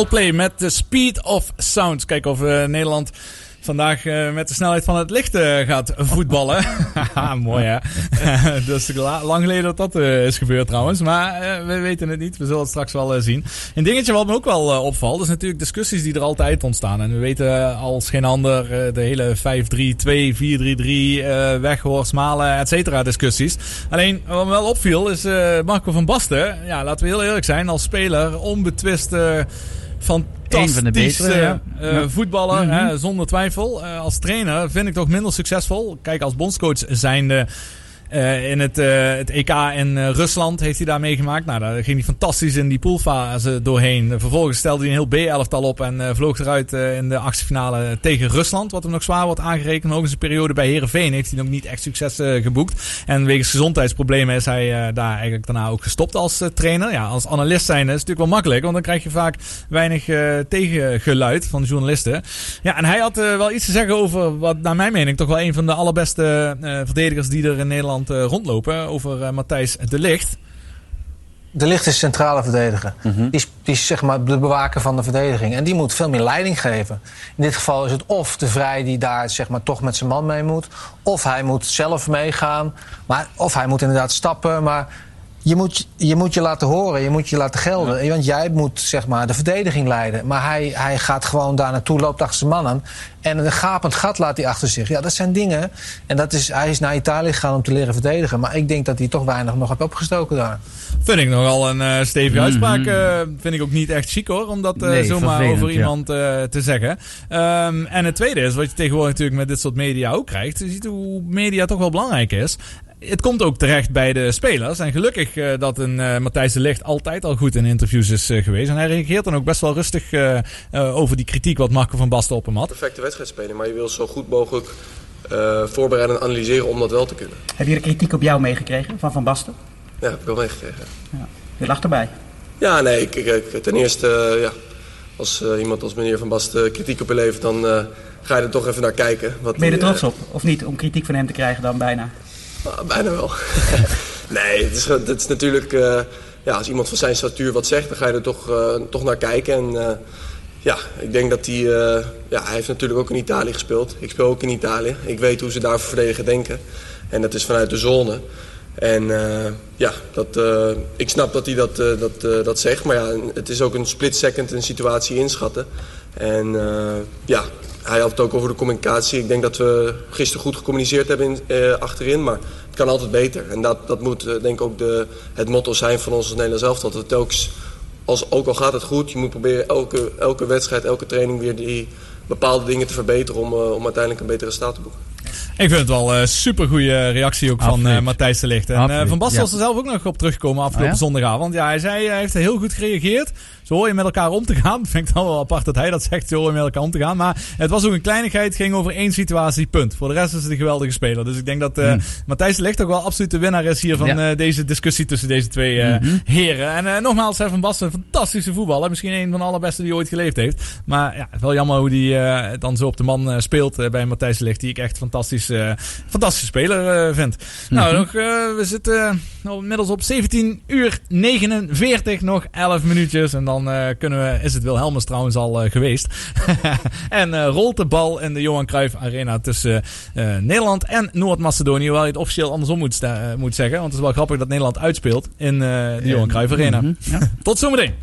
Coldplay met The Speed of Sound. Kijken of eh, Nederland vandaag eh, met de snelheid van het licht eh, gaat voetballen. Haha, Mooi hè. la- lang geleden dat dat is gebeurd trouwens. Maar we weten het niet. We zullen het straks wel zien. Een dingetje wat me ook wel opvalt. is natuurlijk discussies die er altijd ontstaan. En we weten als geen ander de hele 5-3-2, 4-3-3, eh Weghorst, Malen, et cetera discussies. Alleen wat me wel opviel is Marco van Basten. Ja, laten we heel eerlijk zijn. Als speler onbetwist... Eén van de fantastische betere, ja. Ja. voetballer, Mhm. hè, zonder twijfel. Eh, als trainer vind ik toch minder succesvol. Kijk, als bondscoach zijnde... eh, in het, eh, het EK in eh, Rusland heeft hij daar meegemaakt. Nou, daar ging hij fantastisch in die poolfase doorheen. Vervolgens stelde hij een heel B-elftal op en vloog eruit in de achtste finale tegen Rusland. Wat hem nog zwaar wordt aangerekend. Ook in zijn periode bij Herenveen heeft hij nog niet echt succes geboekt. En wegens gezondheidsproblemen is hij daar eigenlijk daarna ook gestopt als trainer. Ja, als analist zijn is het natuurlijk wel makkelijk. Want dan krijg je vaak weinig tegengeluid van journalisten. Ja, en hij had wel iets te zeggen over wat naar mijn mening toch wel een van de allerbeste verdedigers die er in Nederland eh, rondlopen. Over eh, Matthijs de Ligt. De licht is centrale verdediger. die, is, die is zeg maar de bewaker van de verdediging. En die moet veel meer leiding geven. In dit geval is het of de Vrij die daar zeg maar, toch met zijn man mee moet. Of hij moet zelf meegaan. Maar, of hij moet inderdaad stappen. Maar je moet, je moet je laten horen, je moet je laten gelden. Want jij moet zeg maar, de verdediging leiden. Maar hij, hij gaat gewoon daar naartoe, loopt achter zijn man aan. En een gapend gat laat hij achter zich. Ja, dat zijn dingen. En dat is, hij is naar Italië gegaan om te leren verdedigen. Maar ik denk dat hij toch weinig nog heeft opgestoken daar. Vind ik nogal een eh, stevige Mhm. uitspraak. eh, vind ik ook niet echt chic hoor, om dat eh, Nee, zomaar over ja. iemand eh, te zeggen. Ehm, en het tweede is, wat je tegenwoordig natuurlijk met dit soort media ook krijgt. Je ziet hoe media toch wel belangrijk is. Het komt ook terecht bij de spelers. En gelukkig eh, dat een eh, Matthijs de Ligt altijd al goed in interviews is eh, geweest. En hij reageert dan ook best wel rustig eh, eh, over die kritiek wat Marco van Basten op hem had. perfecte wedstrijd spelen, maar je wil zo goed mogelijk eh, voorbereiden en analyseren om dat wel te kunnen. Heb je de kritiek op jou meegekregen van Van Basten? Ja, heb ik wel meegekregen. Je lacht erbij. Ja, nee, ik, ik, ik- ten eerste, ja, als iemand als meneer Van Basten kritiek op je levert, dan ga je er toch even naar kijken. Wat Ben je er die, trots op? Of niet? Om kritiek van hem te krijgen dan bijna? Ah, bijna wel. nee, het is, het is natuurlijk... eh, ja, als iemand van zijn statuur wat zegt, dan ga je er toch, eh, toch naar kijken. En eh, ja, ik denk dat hij... ja, hij heeft natuurlijk ook in Italië gespeeld. Ik speel ook in Italië. Ik weet hoe ze daarvoor verdedigen denken. En dat is vanuit de zone. En ja, dat, ik snap dat hij dat, dat, dat zegt. Maar ja, het is ook een split second een situatie inschatten. En ja, hij had het ook over de communicatie. Ik denk dat we gisteren goed gecommuniceerd hebben eh, achterin. Maar het kan altijd beter. En dat, dat moet eh, denk ik ook de, het motto zijn van ons als Nederlands elftal. Dat we telkens, als, ook al gaat het goed, je moet proberen elke, elke wedstrijd, elke training weer die bepaalde dingen te verbeteren om, eh, om uiteindelijk een betere staat te boeken. Ik vind het wel een super goede reactie ook van eh, Matthijs de Ligt. En eh, Van Basten was er zelf ook nog op teruggekomen afgelopen Ah, zondagavond. Ja, hij zei hij heeft heel goed gereageerd. Zo hoor je met elkaar om te gaan. Vind ik dan wel apart dat hij dat zegt, zo hoor je met elkaar om te gaan. Maar het was ook een kleinigheid, het ging over één situatie, punt. Voor de rest is het een geweldige speler. Dus ik denk dat eh Hmm. Matthijs de Ligt ook wel absoluut de winnaar is hier van Ja. eh, deze discussie tussen deze twee eh, Mhm. heren. En eh, nogmaals, hè, Van Basten, een fantastische voetballer. Misschien een van de allerbeste die ooit geleefd heeft. Maar ja, wel jammer hoe die eh, dan zo op de man eh, speelt eh, bij Matthijs de Ligt. Die ik echt fantastisch, eh, fantastische speler eh, vind. Nou, nog, eh, we zitten uh, inmiddels op 17 uur 49, nog 11 minuutjes. En dan eh, kunnen we, is het Wilhelmus trouwens al eh, geweest. en eh, rolt de bal in de Johan Cruijff Arena tussen eh, Nederland en Noord-Macedonië. Hoewel je het officieel andersom moet, eh, moet zeggen. Want het is wel grappig dat Nederland uitspeelt in eh, de Johan Cruijff Arena. Mhm, ja. Tot zometeen.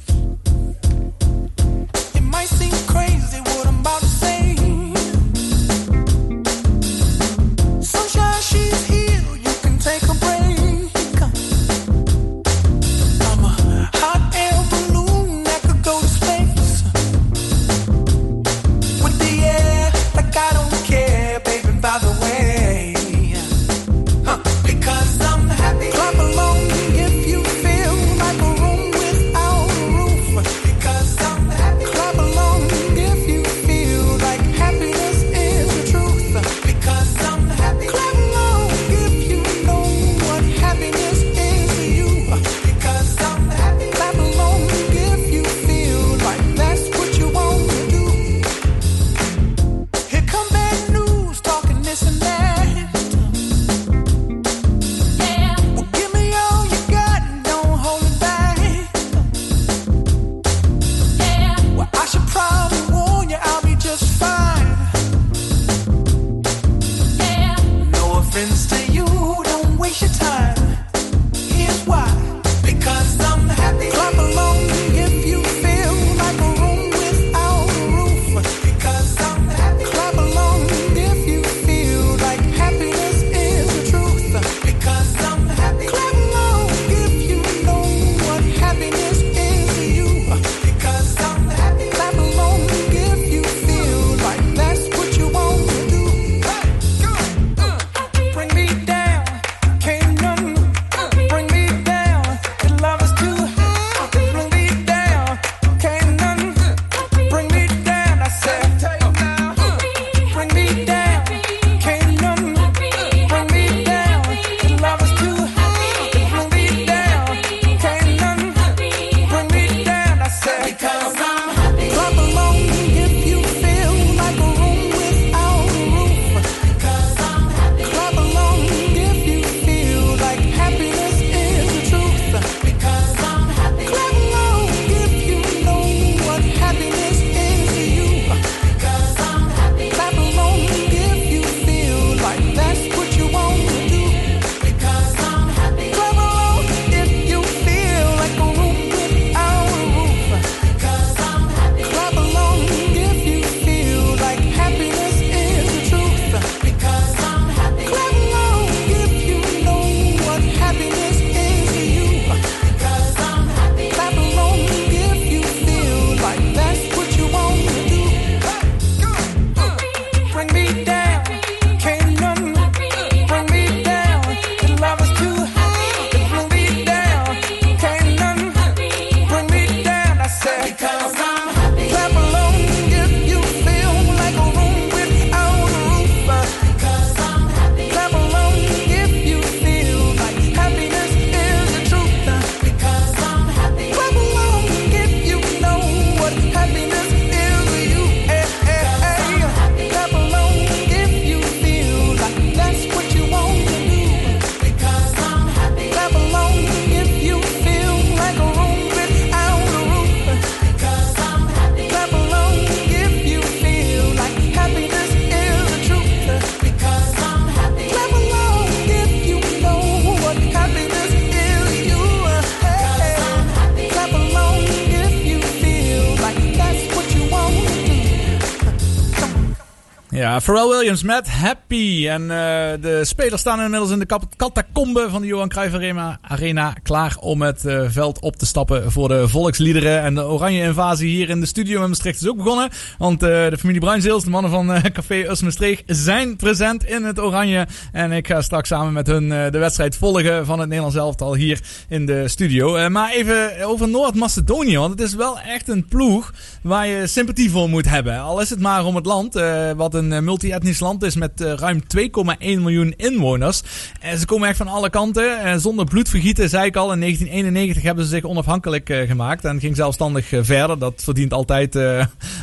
Pharrell Williams met Happy. En eh, de spelers staan inmiddels in de catacombe van de Johan Cruijff Arena, klaar om het eh, veld op te stappen voor de volksliederen. En de oranje invasie hier in de studio in Maastricht is ook begonnen. Want eh, de familie Bruinzeels, de mannen van Café Us zijn present in het oranje. En ik ga straks samen met hun de wedstrijd volgen van het Nederlands elftal hier in de studio. Maar even over Noord-Macedonië, want het is wel echt een ploeg waar je sympathie voor moet hebben. Al is het maar om het land, eh, wat een eh, multi-etnisch land is met eh, ruim 2,1 miljoen inwoners. En ze komen echt van alle kanten. Zonder bloedvergieten, zei ik al, in 1991 hebben ze zich onafhankelijk gemaakt. En ging zelfstandig verder. Dat verdient altijd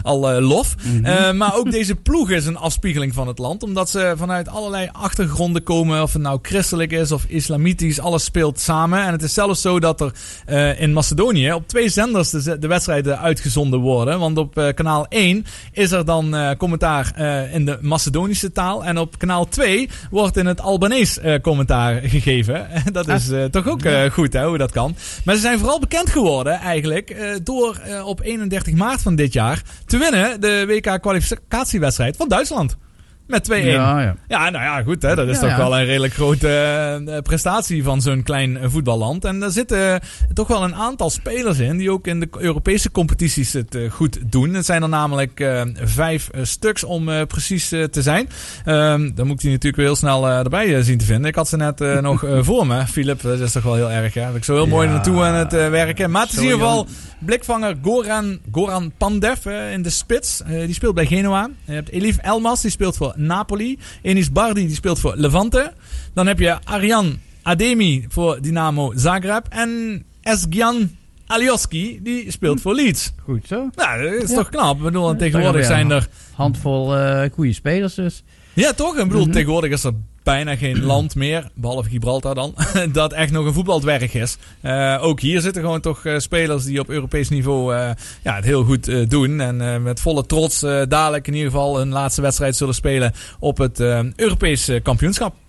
al lof. Eh, maar ook deze ploeg is een afspiegeling van het land. Omdat ze vanuit allerlei achtergronden komen. Of het nou christelijk is of islamitisch. Alles speelt samen. En het is zelfs zo dat er in Macedonië op twee zenders de, de wedstrijden uitgezonden worden. Want op eh, kanaal 1 is er dan eh, commentaar eh, in de Macedonische taal. En op kanaal 2 wordt in het Albanees commentaar gegeven. dat is eh, toch ook goed hè, hoe dat kan. Maar ze zijn vooral bekend geworden eigenlijk door op 31 maart van dit jaar te winnen de WK-kwalificatiewedstrijd van Duitsland. Met 2-1. Ja, ja. Ja, nou ja, goed. Hè, dat is Ja, toch ja. wel een redelijk grote eh, prestatie van zo'n klein eh, voetballand. En daar zitten toch wel een aantal spelers in die ook in de Europese competities het eh, goed doen. Het zijn er namelijk eh, vijf eh, stuks om eh, precies eh, te zijn. Ehm, dan moet ik die natuurlijk weer heel snel eh, erbij eh, zien te vinden. Ik had ze net eh, nog eh, voor me. Philip, dat is toch wel heel erg. Hè? Heb ik zo heel mooi naartoe aan het eh, werken. Maar het is in ieder geval blikvanger Goran, Goran Pandev eh, in de spits. Eh, die speelt bij Genoa. Je hebt Elif Elmas, die speelt voor Napoli. Enis Bardi, die speelt voor Levante. Dan heb je Arjan Ademi voor Dynamo Zagreb. En Esgyan Alioski, die speelt voor Leeds. Goed zo. Nou, dat is Ja. toch knap. Ik bedoel, tegenwoordig zijn een er... handvol eh goede spelers dus. Ja, toch? Ik bedoel, Mhm. tegenwoordig is er bijna geen land meer, behalve Gibraltar dan, dat echt nog een voetbaldwerg is. Eh, ook hier zitten gewoon toch eh, spelers die op Europees niveau eh, ja, het heel goed doen. En met volle trots dadelijk in ieder geval hun laatste wedstrijd zullen spelen op het Europees kampioenschap.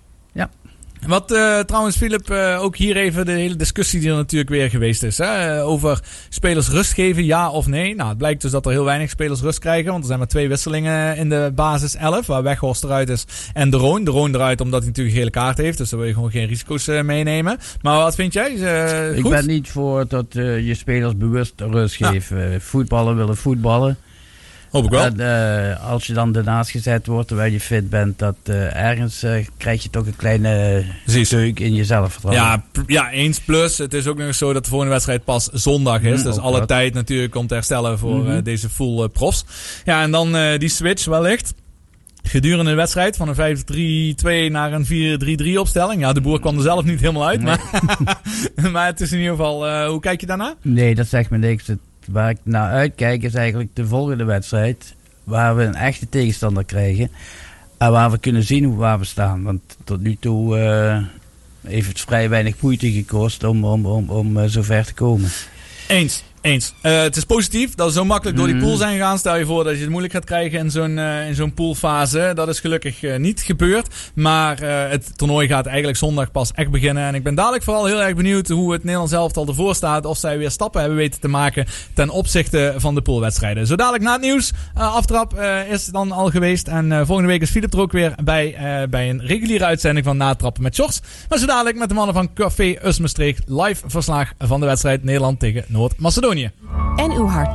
Wat eh, trouwens, Philip, eh, ook hier even de hele discussie die er natuurlijk weer geweest is. Hè? eh, over spelers rust geven, ja of nee. Nou, het blijkt dus dat er heel weinig spelers rust krijgen. Want er zijn maar twee wisselingen in de basis 11. Waar Weghorst eruit is en De Roon. De Roon eruit omdat hij natuurlijk een gele kaart heeft. Dus dan wil je gewoon geen risico's meenemen. Maar wat vind jij? Eh, Ik goed? ben niet voor dat je spelers bewust rust geeft. Eh, voetballen willen voetballen. Hoop ik wel. Eh, als je dan ernaast gezet wordt terwijl je fit bent, dat eh, ergens eh, krijg je toch een kleine deuk in je zelfvertrouwen. Ja, ja, eens plus. Het is ook nog eens zo dat de volgende wedstrijd pas zondag is. Mm, dus alle dat. tijd natuurlijk om te herstellen voor Mhm. deze full profs. Ja, en dan die switch wellicht. Gedurende de wedstrijd van een 5-3-2 naar een 4-3-3 opstelling. Ja, de boer kwam er zelf niet helemaal uit. Maar, maar het is in ieder geval... hoe kijk je daarna? Nee, dat zegt me niks. Het, waar ik naar uitkijk is eigenlijk de volgende wedstrijd. Waar we een echte tegenstander krijgen. En waar we kunnen zien hoe waar we staan. Want tot nu toe eh, heeft het vrij weinig moeite gekost om, om, om, om eh, zo ver te komen. Eens. Eens. Eh, het is positief dat we zo makkelijk door die Mhm. pool zijn gegaan. Stel je voor dat je het moeilijk gaat krijgen in zo'n eh, in zo'n poolfase. Dat is gelukkig eh, niet gebeurd. Maar het toernooi gaat eigenlijk zondag pas echt beginnen. En ik ben dadelijk vooral heel erg benieuwd hoe het Nederlands elftal ervoor staat. Of zij weer stappen hebben weten te maken ten opzichte van de poolwedstrijden. Zo dadelijk na het nieuws. aftrap is dan al geweest. En volgende week is Philip er ook weer bij, bij een reguliere uitzending van Natrappen met Shorts. Maar zo dadelijk met de mannen van Café Usmestreek live verslag van de wedstrijd Nederland tegen Noord-Macedonië. En uw hart.